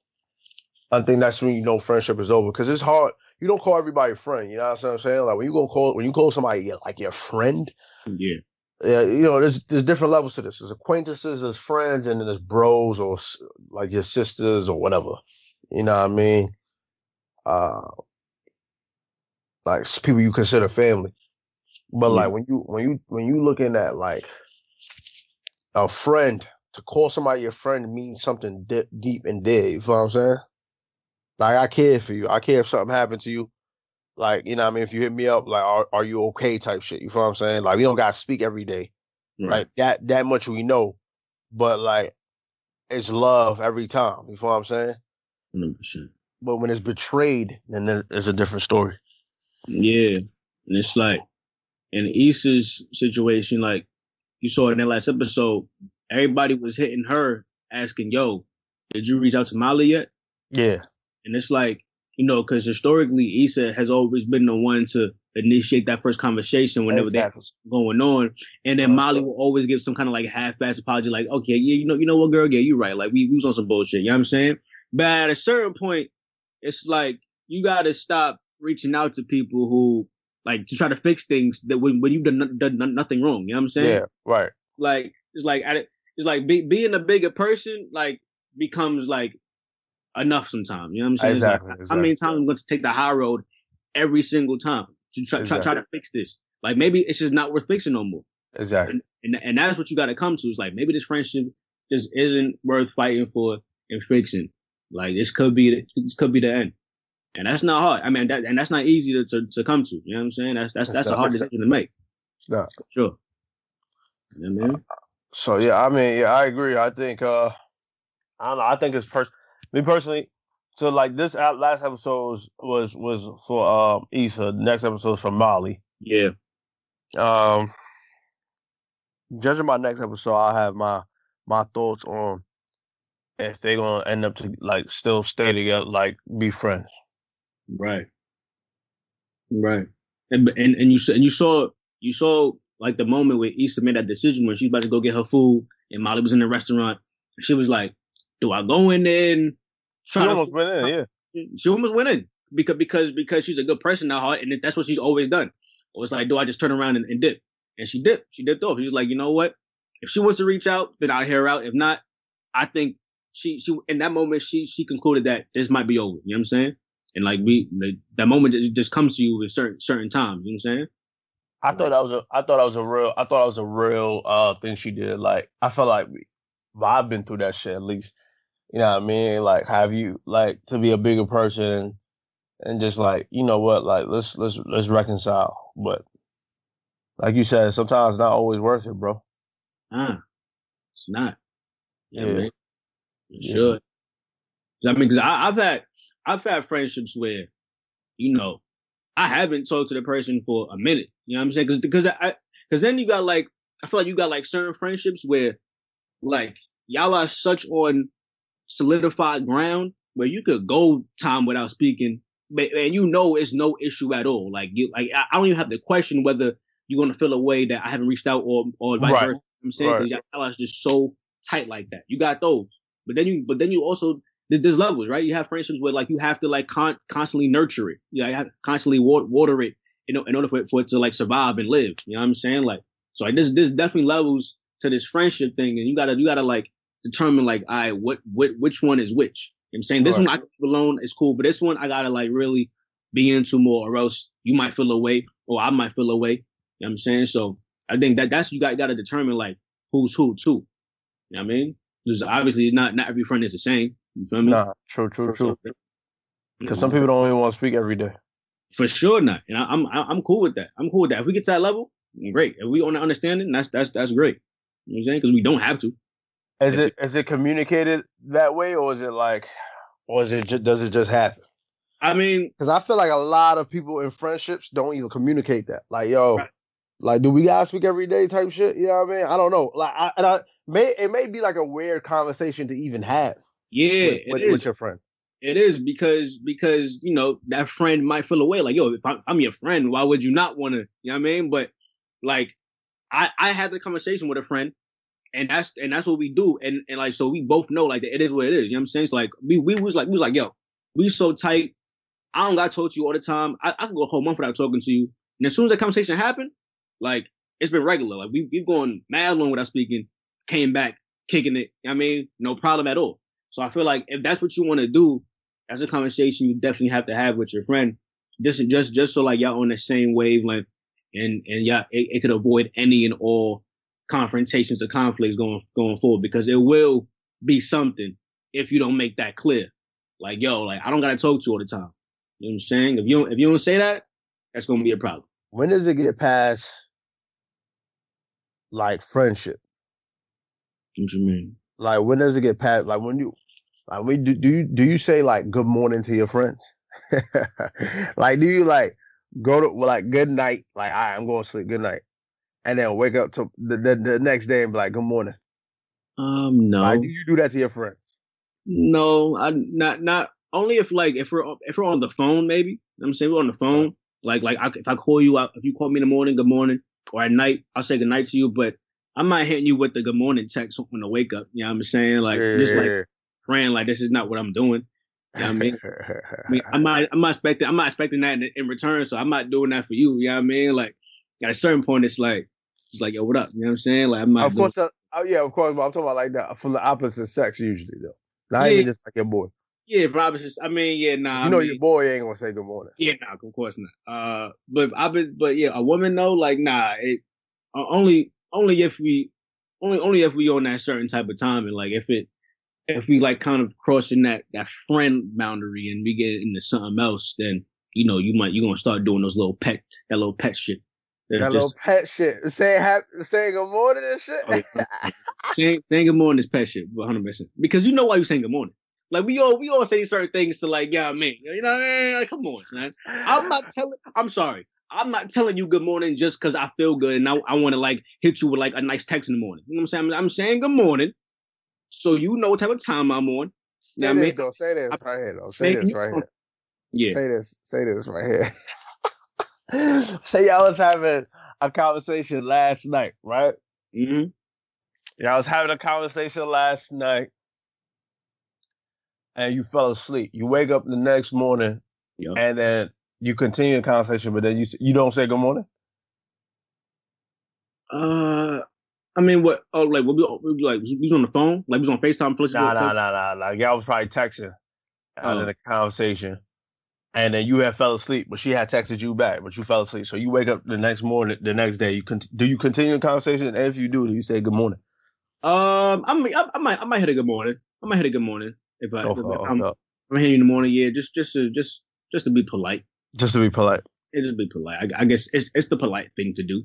I think that's when you know friendship is over. Cause it's hard. You don't call everybody friend. You know what I'm saying? Like when you go call when you call somebody like your friend, Yeah. Yeah, you know, there's there's different levels to this. There's acquaintances, there's friends, and then there's bros or like your sisters or whatever. You know what I mean? Uh, like people you consider family. But Yeah. like when you when you when you looking at like a friend to call somebody your friend means something di- deep and dead. You feel what I'm saying? Like I care for you. I care if something happened to you. Like you know, what I mean, if you hit me up, like, are are you okay? Type shit. You feel what I'm saying? Like we don't gotta speak every day Right. like that that much we know but like it's love every time you feel what i'm saying Hundred percent. but when it's betrayed then it's a different story Yeah, and it's like in Issa's situation, like you saw in that last episode, everybody was hitting her asking, "Yo, did you reach out to Molly yet?" yeah And it's like you know, because historically, Issa has always been the one to initiate that first conversation whenever exactly. they going on, and then. Molly will always give some kind of like half-ass apology, like, "Okay, yeah, you know, you know what, girl, yeah, you're right. Like we, we was on some bullshit." You know what I'm saying? But at a certain point, it's like you got to stop reaching out to people who like to try to fix things that when, when you've done, done nothing wrong. You know what I'm saying? yeah right Like it's like it's like be, being a bigger person like becomes like enough sometimes. You know what I'm saying? It's like, Exactly, How many times I'm going to take the high road every single time to try, try, try to fix this? Like maybe it's just not worth fixing no more. exactly And and that's what you got to come to. Is like maybe this friendship just isn't worth fighting for and fixing. Like this could be the, this could be the end. And that's not hard. I mean, that, and that's not easy to, to, to come to. You know what I'm saying? That's that's It's that's a hard decision to make. It's not. Sure. You know what I mean? so yeah i mean yeah i agree i think uh i don't know i think it's pers- me personally, so like this last episode was was, was for um Issa. Next episode is for Molly. Yeah. Um, judging by next episode, I'll have my my thoughts on if they're gonna end up to like still stay together, like be friends. Right. Right. And and and you saw and you saw you saw like the moment where Issa made that decision when she was about to go get her food and Molly was in the restaurant. She was like, "Do I go in there and She try to almost went in, yeah. she almost went in because because because she's a good person at heart, and that's what she's always done. It was like, do I just turn around and, and dip? And she dipped. She dipped off. She was like, you know what? If she wants to reach out, then I'll hear her out. If not, I think she she in that moment she she concluded that this might be over. You know what I'm saying? And like we the, that moment just, just comes to you at certain certain times. You know what I'm saying? I thought that was a I thought that was a real I thought that was a real uh thing she did. Like I felt like we, well, I've been through that shit at least. You know what I mean? Like have you like to be a bigger person and just like, you know what, like let's let's let's reconcile. But like you said, sometimes it's not always worth it, bro. Ah, it's not. Yeah, Yeah. man. It Yeah. should. I mean, because I've had I've had friendships where, you know, I haven't talked to the person for a minute. You know what I'm saying? Because because I because then you got like I feel like you got like certain friendships where, like y'all are such on solidified ground where you could go time without speaking, but and you know it's no issue at all. Like you like I, don't even have to question whether you're gonna feel a way that I haven't reached out or or vice Right. versa. You know what I'm saying Right. because y'all are just so tight like that. You got those, but then you but then you also there's, there's levels, right? You have friendships where like you have to like con- constantly nurture it. Yeah, you have to constantly water, water it in, in order for it, for it to like survive and live. You know what I'm saying? Like so, like there's there's definitely levels to this friendship thing, and you gotta you gotta like determine like, all right, what what which one is which. You know what I'm saying this Right. one I alone is cool, but this one I gotta like really be into more, or else you might feel away, or I might feel away. You know what I'm saying? So I think that that's you got got to determine like who's who too. You know what I mean? Because obviously it's not not every friend is the same. You feel me? Nah, true, true, true. Because some people don't even want to speak every day. for sure not, and I, I'm I'm cool with that. I'm cool with that. If we get to that level, great. If we on the understanding, that's that's that's great. You know what I'm saying? Because we don't have to. Is it is it communicated that way, or is it like, or is it just, does it just happen? I mean, Because I feel like a lot of people in friendships don't even communicate that. Like, yo, Right. like, do we gotta speak every day type shit? You know what I mean? I don't know. Like, I, and I may it may be like a weird conversation to even have yeah, with, it with, is. with your friend. It is because because you know that friend might feel away. Like, yo, if I'm, I'm your friend, why would you not want to? You know what I mean? But like, I I had the conversation with a friend, and that's and that's what we do. And and like, so we both know like it is what it is. You know what I'm saying? It's like we we was like we was like, yo, we so tight. I don't got to talk to you all the time. I, I can go a whole month without talking to you. And as soon as that conversation happened, like it's been regular. Like we we've gone mad long without speaking. Came back kicking it. I mean, no problem at all. So I feel like if that's what you want to do, that's a conversation you definitely have to have with your friend. Just just just so like y'all on the same wavelength and and yeah, it, it could avoid any and all confrontations or conflicts going going forward because it will be something if you don't make that clear. Like yo, like I don't gotta talk to you all the time. You know what I'm saying? If you don't, if you don't say that, that's gonna be a problem. When does it get past like friendship? What you mean? Like, when does it get past? Like, when you like, we do, do you do you say like good morning to your friends? like, do you like go to like good night? Like, all right, I'm going to sleep. Good night, and then wake up to the the, the next day and be like good morning. Um, no. Like, do you do that to your friends? No, I not not only if like if we're if we're on the phone, maybe. You know I'm saying we're on the phone. Like like I, if I call you out, if you call me in the morning, good morning, or at night, I'll say good night to you. But I'm not hitting you with the good morning text when I wake up. You know what I'm saying? Like just like praying, like this is not what I'm doing. You know what I mean? I mean, I'm not, I'm not expecting, I'm not expecting that in, in return. So I'm not doing that for you. You know what I mean? Like at a certain point, it's like, it's like, yo, what up? You know what I'm saying? Like I'm not. of course, uh, oh, yeah, of course. But I'm talking about like that from the opposite sex usually though. Not Yeah. even just like your boy. yeah, probably just. I mean, yeah, nah. 'Cause I you know mean- your boy ain't gonna say good morning. Yeah, nah, of course not. Uh, but I've been, but yeah, a woman though, like, nah, it uh, only, only if we, only, only if we on that certain type of time, and like if it, if we like kind of crossing that that friend boundary and we get into something else, then you know you might you're gonna start doing those little pet that little pet shit. That just- little pet shit. Saying happy, saying good morning and shit. Oh, saying, saying good morning is pet shit, 100 percent. Because you know why you saying good morning. Like we all we all say certain things to like, yeah, me. You know what I mean? Like, come on, man. I'm not telling. I'm sorry. I'm not telling you good morning just because I feel good and I, I want to like hit you with like a nice text in the morning. You know what I'm saying? I'm, I'm saying good morning, so you know what type of time I'm on. Say Now, this man, though. Say this I- right here though. Say this right here. Yeah. Say this. Say this right here. say y'all was having a conversation last night, right? hmm Y'all was having a conversation last night, and you fell asleep. You wake up the next morning, Yeah. and then you continue the conversation, but then you you don't say good morning. Uh, I mean, what? Oh, like what? We, like we was on the phone, like we was on Facetime. Nah, nah, nah, nah, nah. Y'all was probably texting. I was Oh. in a conversation, and then you had fell asleep, but she had texted you back, but you fell asleep. So you wake up the next morning, the next day. You con- do you continue the conversation? And if you do, do you say good morning? Um, I might, I, I might, I might hit a good morning. I might hit a good morning if I, if I'm, okay. I'm hitting you in the morning. Yeah, just, just to, just, just to be polite. Just to be polite. It just be polite. I, I guess it's, it's the polite thing to do.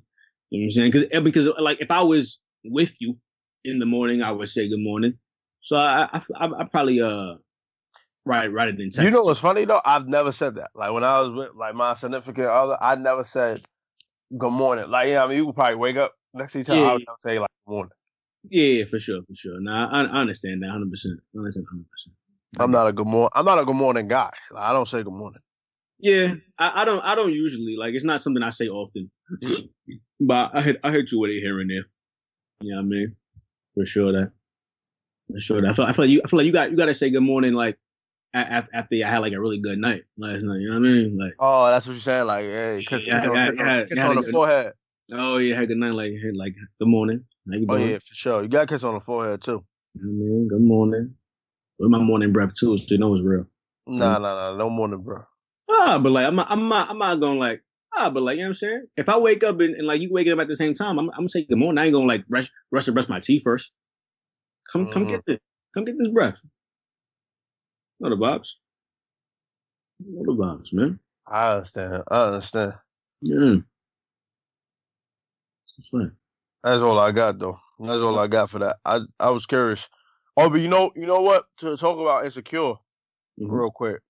You know what I'm saying? Because, because like if I was with you in the morning, I would say good morning. So I, I, I, I probably uh, it in text. You know what's funny though? I've never said that. Like when I was with like my significant other, I never said good morning. Like yeah, I mean you would probably wake up next to each other. I would Yeah. never say like good morning. Yeah, for sure, for sure. No, I, I understand that 100. percent I understand 100. percent I'm not a good morning. I'm not a good morning guy. Like, I don't say good morning. Yeah, I, I don't. I don't usually like. It's not something I say often, but I hit. I hit you with it here and there. You know I mean? For sure that. For sure that. I feel. I feel like you. I feel like you got. You got to say good morning like after after I had like a really good night last night. You know what I mean? Like, Oh, that's what you said. Like hey, kiss, Yeah, kiss on, on- kiss yeah, on the forehead. oh yeah, had a good night. Like, hey, like good morning. Oh yeah, for sure. You got kiss on the forehead too. You know I mean? Good morning. With my morning breath too, so you know it's real. Nah, nah, nah, no morning, bro. Ah, but like I'm not, I'm not, I'm not going like ah, but like you know what I'm saying. If I wake up and, and like you waking up at the same time, I'm, I'm gonna say good morning. I ain't gonna like rush, rush to brush my teeth first. Come, come Mhm. get this, come get this breath. Know the vibes. Know the vibes, man. I understand. I understand. Yeah. That's. That's all I got though. That's all I got for that. I I was curious. Oh, but you know, you know what? To talk about insecure Mhm. real quick.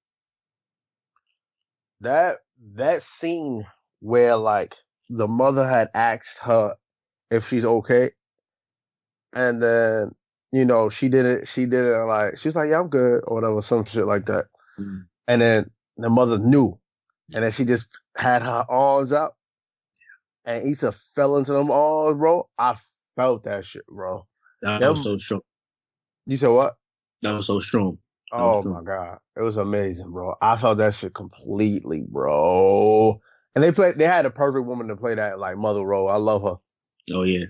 That that scene where like the mother had asked her if she's okay, and then you know she did it. She did it like. She was like, "Yeah, I'm good," or whatever, some shit like that. Mhm. And then the mother knew, and then she just had her arms out, and Issa fell into them arms, bro. I felt that shit, bro. That Them- was so strong. You said what? That was so strong. That Oh was my god, it was amazing, bro. I felt that shit completely, bro. And they played. They had a perfect woman to play that like mother role. I love her. Oh yeah.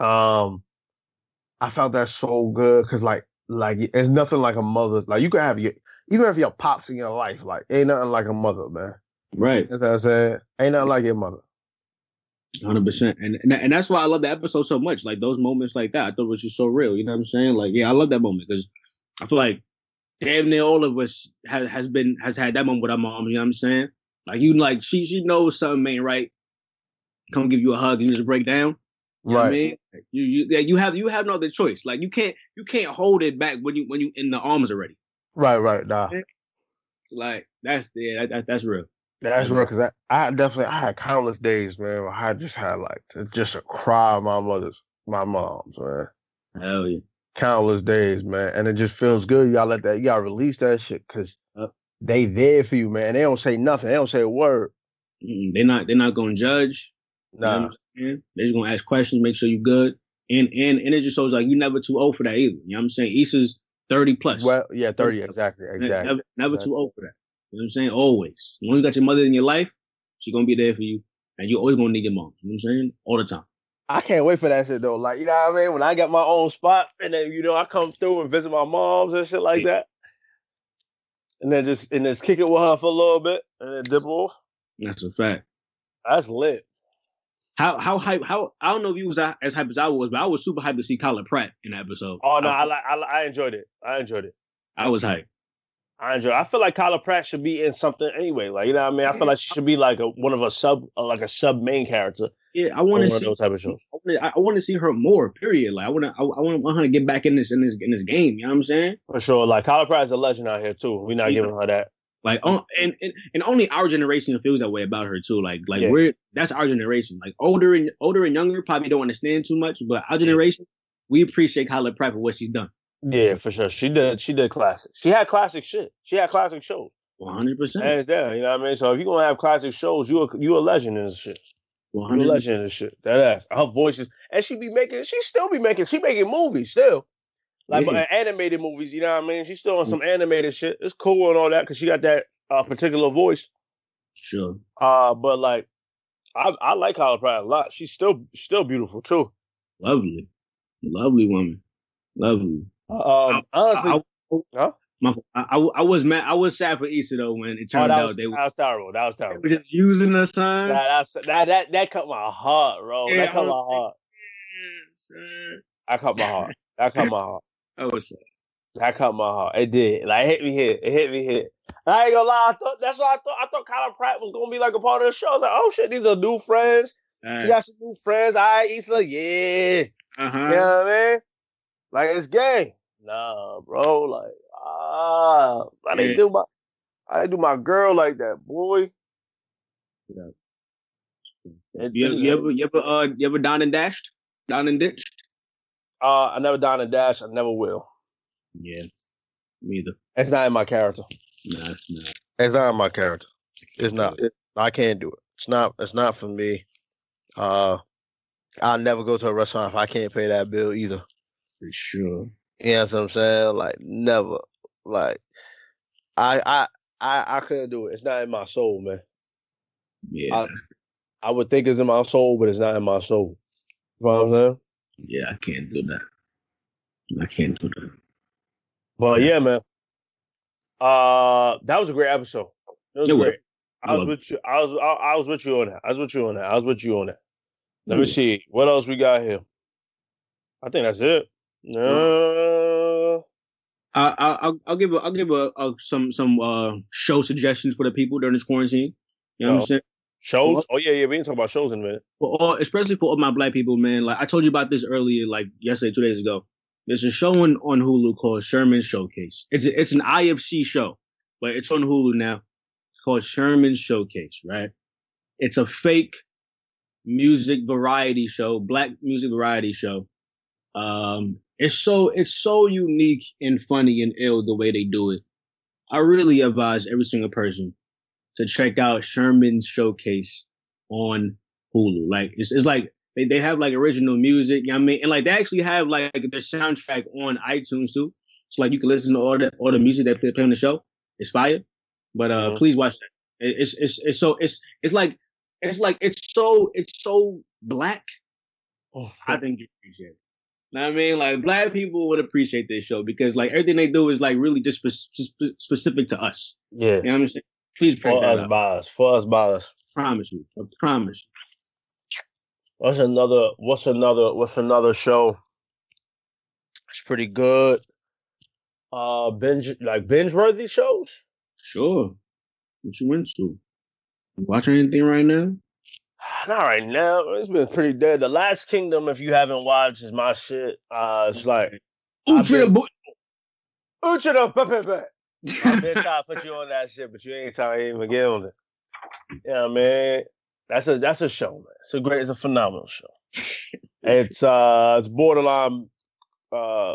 Um, I felt that so good because like like it's nothing like a mother. Like you can have your even if your pops in your life, like ain't nothing like a mother, man. Right. That's what I'm saying. Ain't nothing like your mother. Hundred percent, and and and that's why I love the episode so much. Like those moments like that, I thought was just so real. You know what I'm saying? Like, yeah, I love that moment because I feel like damn near all of us has has been has had that moment with our mom. You know what I'm saying? Like you, like she she knows something ain't right. Come give you a hug and you just break down. You what I right. mean? You you yeah, you have you have no other choice. Like you can't you can't hold it back when you when you in the arms already. Right. Right. Nah. It's like that's yeah that, that, that's real. That's real because I, I definitely I had countless days, man. Where I just had like just a cry of my mother's my mom's, man. Hell yeah. Countless days, man, and it just feels good. Gotta let that, gotta release that shit because Yep. they there for you, man. They don't say nothing. They don't say a word. They're not they're not gonna judge. You know what I'm saying? They're just gonna ask questions, make sure you're good. And and and it just shows like you're never too old for that either. You know what I'm saying? Issa's 30 plus. well, yeah, thirty exactly, exactly. Never, never Exactly. too old for that. You know what I'm saying? Always. As you got your mother in your life, she's gonna be there for you. And you're always gonna need your mom. You know what I'm saying? All the time. I can't wait for that shit though. Like you know what I mean? When I got my own spot, and then you know I come through and visit my moms and shit like that, and then just and just kick it with her for a little bit, and then dip off. That's a fact. That's lit. How how hype how I don't know if you was as hype as I was, but I was super hyped to see Kyla Pratt in that episode. Oh no, I I, I, I enjoyed it. I enjoyed it. I was hyped. I enjoy. I feel like Kyla Pratt should be in something anyway. Like you know what I mean? I feel like she should be like a one of a sub, uh, like a sub main character Yeah, I want to see. those type of shows. I wanna- I, I want to see her more. Period. Like I want to. I, I want her to get back in this in this in this game. You know what I'm saying? For sure. Like Kyla Pratt is a legend out here too. We're not Yeah. giving her that. Like, oh, and, and and only our generation feels that way about her too. Like, like Yeah. we're that's our generation. Like older and older and younger probably don't understand too much, but our generation we appreciate Kyla Pratt for what she's done. Yeah, for sure. She did. She did classic. She had classic shit. She had classic shows. One hundred percent. Hands down. You know what I mean? So if you're gonna have classic shows, you a, you a legend in this shit. You a legend in this shit. That ass. Her voices and she be making. She still be making. She making movies still. Like Yeah. uh, animated movies, you know what I mean? She's still on some animated shit. It's cool and all that because she got that uh, particular voice. Sure. Uh, but like, I I like Kyla Pratt a lot. She's still still beautiful too. Lovely, lovely woman, lovely. Um, honestly, I, Huh? my, I, I, I was mad. I was sad for Issa though when it oh, turned that out was, they were, that was terrible. That was they terrible. were just using the son. That, that's, that that that cut my heart, bro. Yeah, that cut I my heart. I cut my heart. That cut my heart. I was sad. That cut my heart. It did. Like it hit me hit. It hit me hit. I ain't gonna lie. I thought that's what I thought. I thought Kyla Pratt was gonna be like a part of the show. I was like, oh shit, these are new friends. She got some new friends. All right, Issa, yeah. uh huh. You know what I mean? Like it's gay. Nah, bro. Like ah, I didn't Yeah. do my, I didn't do my girl like that, boy. Yeah. You ever, you ever, uh, you ever down and dashed, down and ditched? Uh, I never dine a dash. I never will. Yeah, me either. It's not in my character. Nah, it's not. It's not in my character. It's not. It, I can't do it. It's not. It's not for me. Uh, I'll never go to a restaurant if I can't pay that bill either. For sure. You know what I'm saying? Like never. Like I I I I couldn't do it. It's not in my soul, man. Yeah, I- I would think it's in my soul, but it's not in my soul. You know what I'm saying? Yeah, I can't do that. I can't do that. But yeah, man. Uh, that was a great episode. It was It was. great. I was was. with you. I was I, I was with you on that. I was with you on that. I was with you on that. Let me see what else we got here. I think that's it. Uh, I, I, I'll, give a, I'll give a, a some some uh show suggestions for the people during this quarantine. You know what Oh. I'm saying? Shows. Oh yeah, yeah. We didn't talk about shows in a minute. For all, especially for all my black people, man. Like I told you about this earlier, like yesterday, two days ago. There's a show on, on Hulu called Sherman Showcase. It's a, it's an IFC show, but it's on Hulu now. It's called Sherman Showcase, right? It's a fake music variety show, black music variety show. Um, it's so it's so unique and funny and ill the way they do it. I really advise every single person to check out Sherman's Showcase on Hulu. Like it's, it's like they, they have like original music, you know what I mean? And like they actually have like their soundtrack on iTunes too. So like you can listen to all the all the music that they play on the show. It's fire. But uh Mhm. please watch that. It- It's it's it's so it's it's like it's like it's so it's so black. Oh, I think you appreciate it. Know what I mean? Like black people would appreciate this show because like everything they do is like really just spe- spe- specific to us. Yeah, You know what I'm saying? Please for us by us. For us by us. promise you. I promise. What's another? What's another? What's another show? It's pretty good. Uh, binge like binge worthy shows. Sure. What you into? Watching anything right now? Not right now. It's been pretty dead. The Last Kingdom, if you haven't watched, is my shit. Uh, it's like been- boy. Ucha the pepe. I've been trying to put you on that shit, but you ain't trying to even get on it. Yeah, man. That's a that's a show, man. It's a great, it's a phenomenal show. it's uh it's borderline uh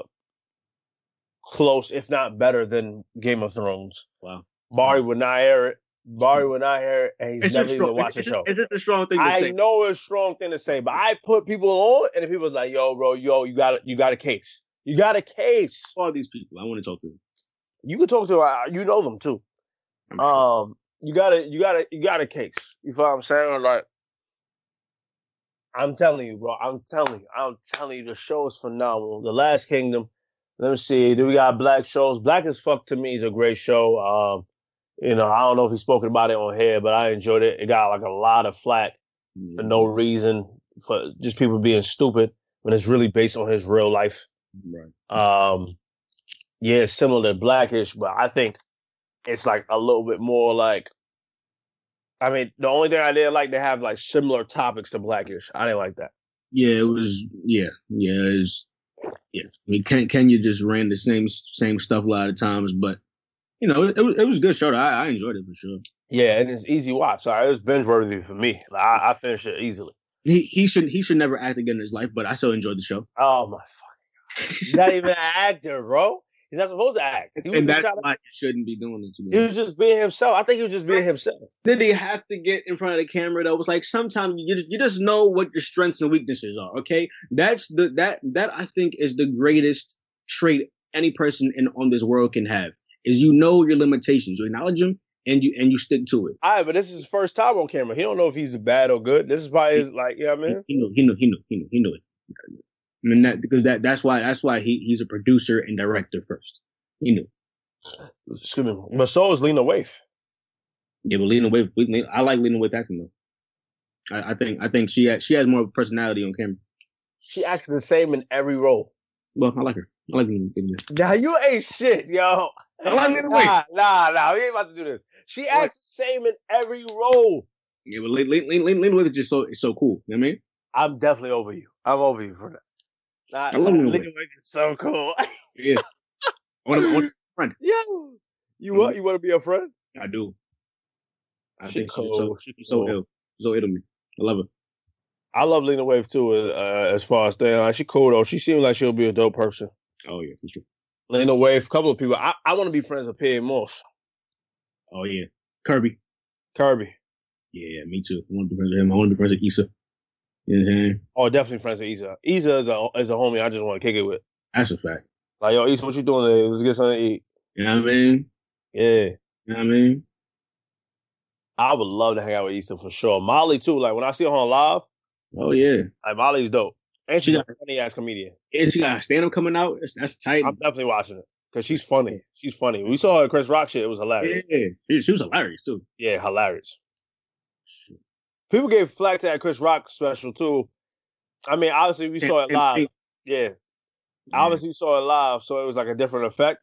close, if not better than Game of Thrones. Wow. Barry would not hear it. Barry would not hear it, and he's It's never just even strong. watched the show. it's just a strong thing to I say. know it's a strong thing to say, but I put people on, and the people's like, "Yo, bro, yo, you got you got a case. You got a case. All these people, I want to talk to them. You can talk to, uh, you know them too. Sure. Um, you got a, you got a, you got a case. You feel what I'm saying? Like, I'm telling you, bro. I'm telling you. I'm telling you, the show is phenomenal. The Last Kingdom. Let me see. Do we got black shows? Black as fuck to me is a great show. Um, you know, I don't know if he's spoken about it on here, but I enjoyed it. It got like a lot of flack for no reason, for just people being stupid when it's really based on his real life. Right. Um, yeah, similar to Blackish, but I think it's like a little bit more like I mean, the only thing I didn't like to have like similar topics to Blackish. I didn't like that. Yeah, it was. Yeah, yeah, it was. Yeah, I mean, Ken, Kenya just ran the same same stuff a lot of times, but you know, it, it was it was a good show. I, I enjoyed it for sure. Yeah, and it's easy watch. So it was binge worthy for me. Like, I, I finished it easily. He he should he should never act again in his life, but I still enjoyed the show. Oh my fucking god! He's not even an actor, bro. He's not supposed to act. And that's to- why he shouldn't be doing it. He was just being himself. I think he was just being himself. Did he have to get in front of the camera though? It's like sometimes you just, you just know what your strengths and weaknesses are. Okay, that's the that that I think is the greatest trait any person in on this world can have is you know your limitations, you acknowledge them, and you and you stick to it. All right, but this is his first time on camera. He don't know if he's bad or good. This is probably his, like, you know I mean? He knew, he knew, he knew, he knew, he knew it. I mean that because that that's why that's why he he's a producer and director first. He knew. Excuse me. But so is Lena Waithe. Yeah, but Lena Waithe, I like Lena Waithe acting though. I, I think I think she has, she has more personality on camera. She acts the same in every role. Well, I like her. I like Lena. Nah, you ain't shit, yo. I like Lena Waithe. Nah, nah, nah. We ain't about to do this. She acts the same in every role. Yeah, but Lena, Waithe is just so so cool. You know what I mean? I'm definitely over you. I'm over you for that. Nah, I love Waithe. Waithe is so cool. Yeah. I want to, I want Yo, you what? You want to be a friend? I do. I She think she's so cool. She's so cool. ill. So ill to me. I love her. I love Lena Waithe too. Uh, as far as that, like, she cool though. She seems like she'll be a dope person. Oh yeah, for sure. Lena Waithe, a couple of people. I, I want to be friends with Pierre Moss, Oh yeah, Kirby. Kirby. Yeah, me too. I want to be friends with him. I want to be friends with Issa. You know what I'm saying? Oh, definitely friends with Issa. Issa is a is a homie. I just want to kick it with. That's a fact. Like yo, Issa, what you doing today? Let's get something to eat. You know what I mean? Yeah, You know what I mean? I would love to hang out with Issa for sure. Molly too. Like when I see her on live, Oh yeah. like Molly's dope, and she's She a funny ass comedian. And she got a stand up coming out. That's, tight. I'm definitely watching it because she's funny. She's funny. We saw her Chris Rock shit. It was hilarious. Yeah, she was hilarious too. Yeah, hilarious. People gave flack to that Chris Rock special too. I mean, obviously we saw it live. Yeah, Yeah. obviously we saw it live, so it was like a different effect.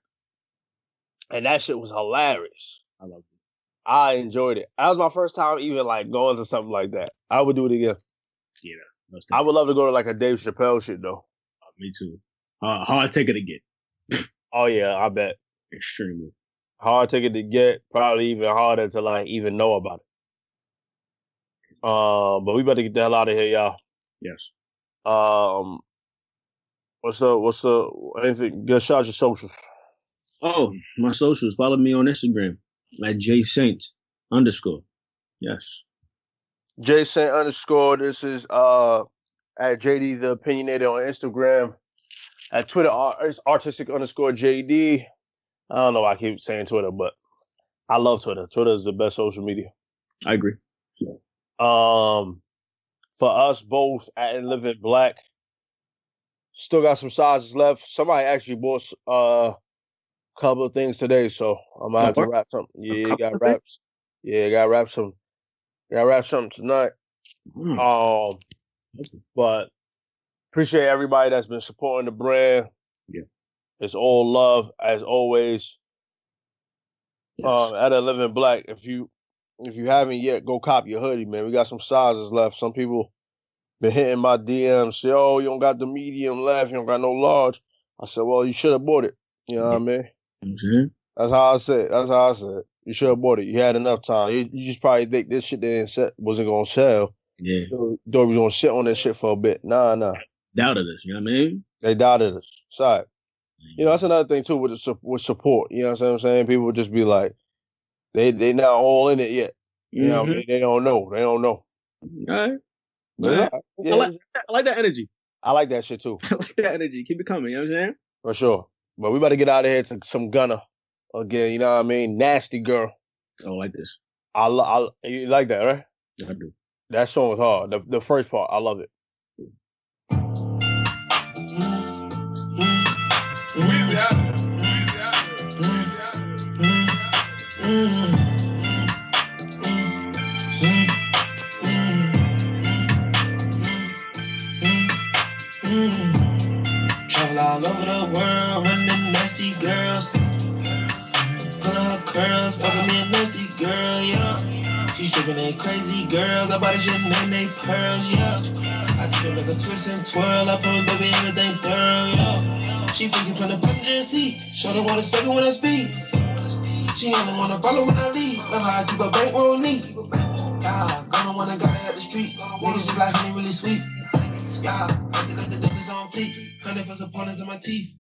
And that shit was hilarious. I love it. I enjoyed it. That was my first time even like going to something like that. I would do it again. Yeah, I would love to go to like a Dave Chappelle shit though. me too. Uh, hard ticket to get. Oh yeah, I bet. Extremely. Hard ticket to get, probably even harder to like even know about it. Um, but we better get the hell out of here, y'all. Yes. Um, what's up? What's up? Anything? Good shout out your socials. Oh, my socials. Follow me on Instagram at J Saint underscore. Yes. Jason underscore. This is uh at JD the opinionated on Instagram. At Twitter, it's artistic underscore JD. I don't know why I keep saying Twitter, but I love Twitter. Twitter is the best social media. I agree. Um, for us both at In Living Black, still got some sizes left. Somebody actually bought uh, a couple of things today, so I'm gonna have to wrap something. Yeah, got wraps. Yeah, got wrap some. Got wrap something tonight. Hmm. Um, but appreciate everybody that's been supporting the brand. Yeah. It's all love as always. Yes. Um, at a living black, if you if you haven't yet, go cop your hoodie, man. We got some sizes left. Some people been hitting my DMs, say, "Oh, you don't got the medium left. You don't got no large." I said, "Well, you should have bought it." You know what I mm-hmm. mean? What I'm saying? That's how I said. That's how I said. You should have bought it. You had enough time. You, you just probably think this shit didn't set wasn't gonna sell. Yeah. Though was gonna sit on this shit for a bit. Nah, nah. Doubted us. You know what I mean? They doubted us. Sorry. You know, that's mm-hmm. another thing too with the, with support. You know what I'm saying? People would just be like, they they not all in it yet. You know, what I Mhm. mean? they don't know. They don't know. All right. Yeah. it's all right. Yeah, I, like, I like that energy. I like that shit too, I like that energy. Keep it coming. You know what I'm saying? for sure. But we better get out of here to some Gunna again. You know what I mean? Nasty girl. I don't like this. I, I you like that, right? I do. That song is hard. The the first part, I love it. Travel all over the world, running nasty girls. Pull up curls, fucking me a nasty girl, yeah. She stripping that crazy girls. A shit and they pearls, yeah. I turn like a twist and twirl. I put baby everything thorough, yeah. She freaking from the passenger seat. Shorty wanna suck it when I speak. She only wanna follow when I leave. That's how I keep a bankroll neat. The one that got at the street. Niggas just like honey really sweet. Yeah, I just let the dentist on fleek. Honey for some opponents in my teeth.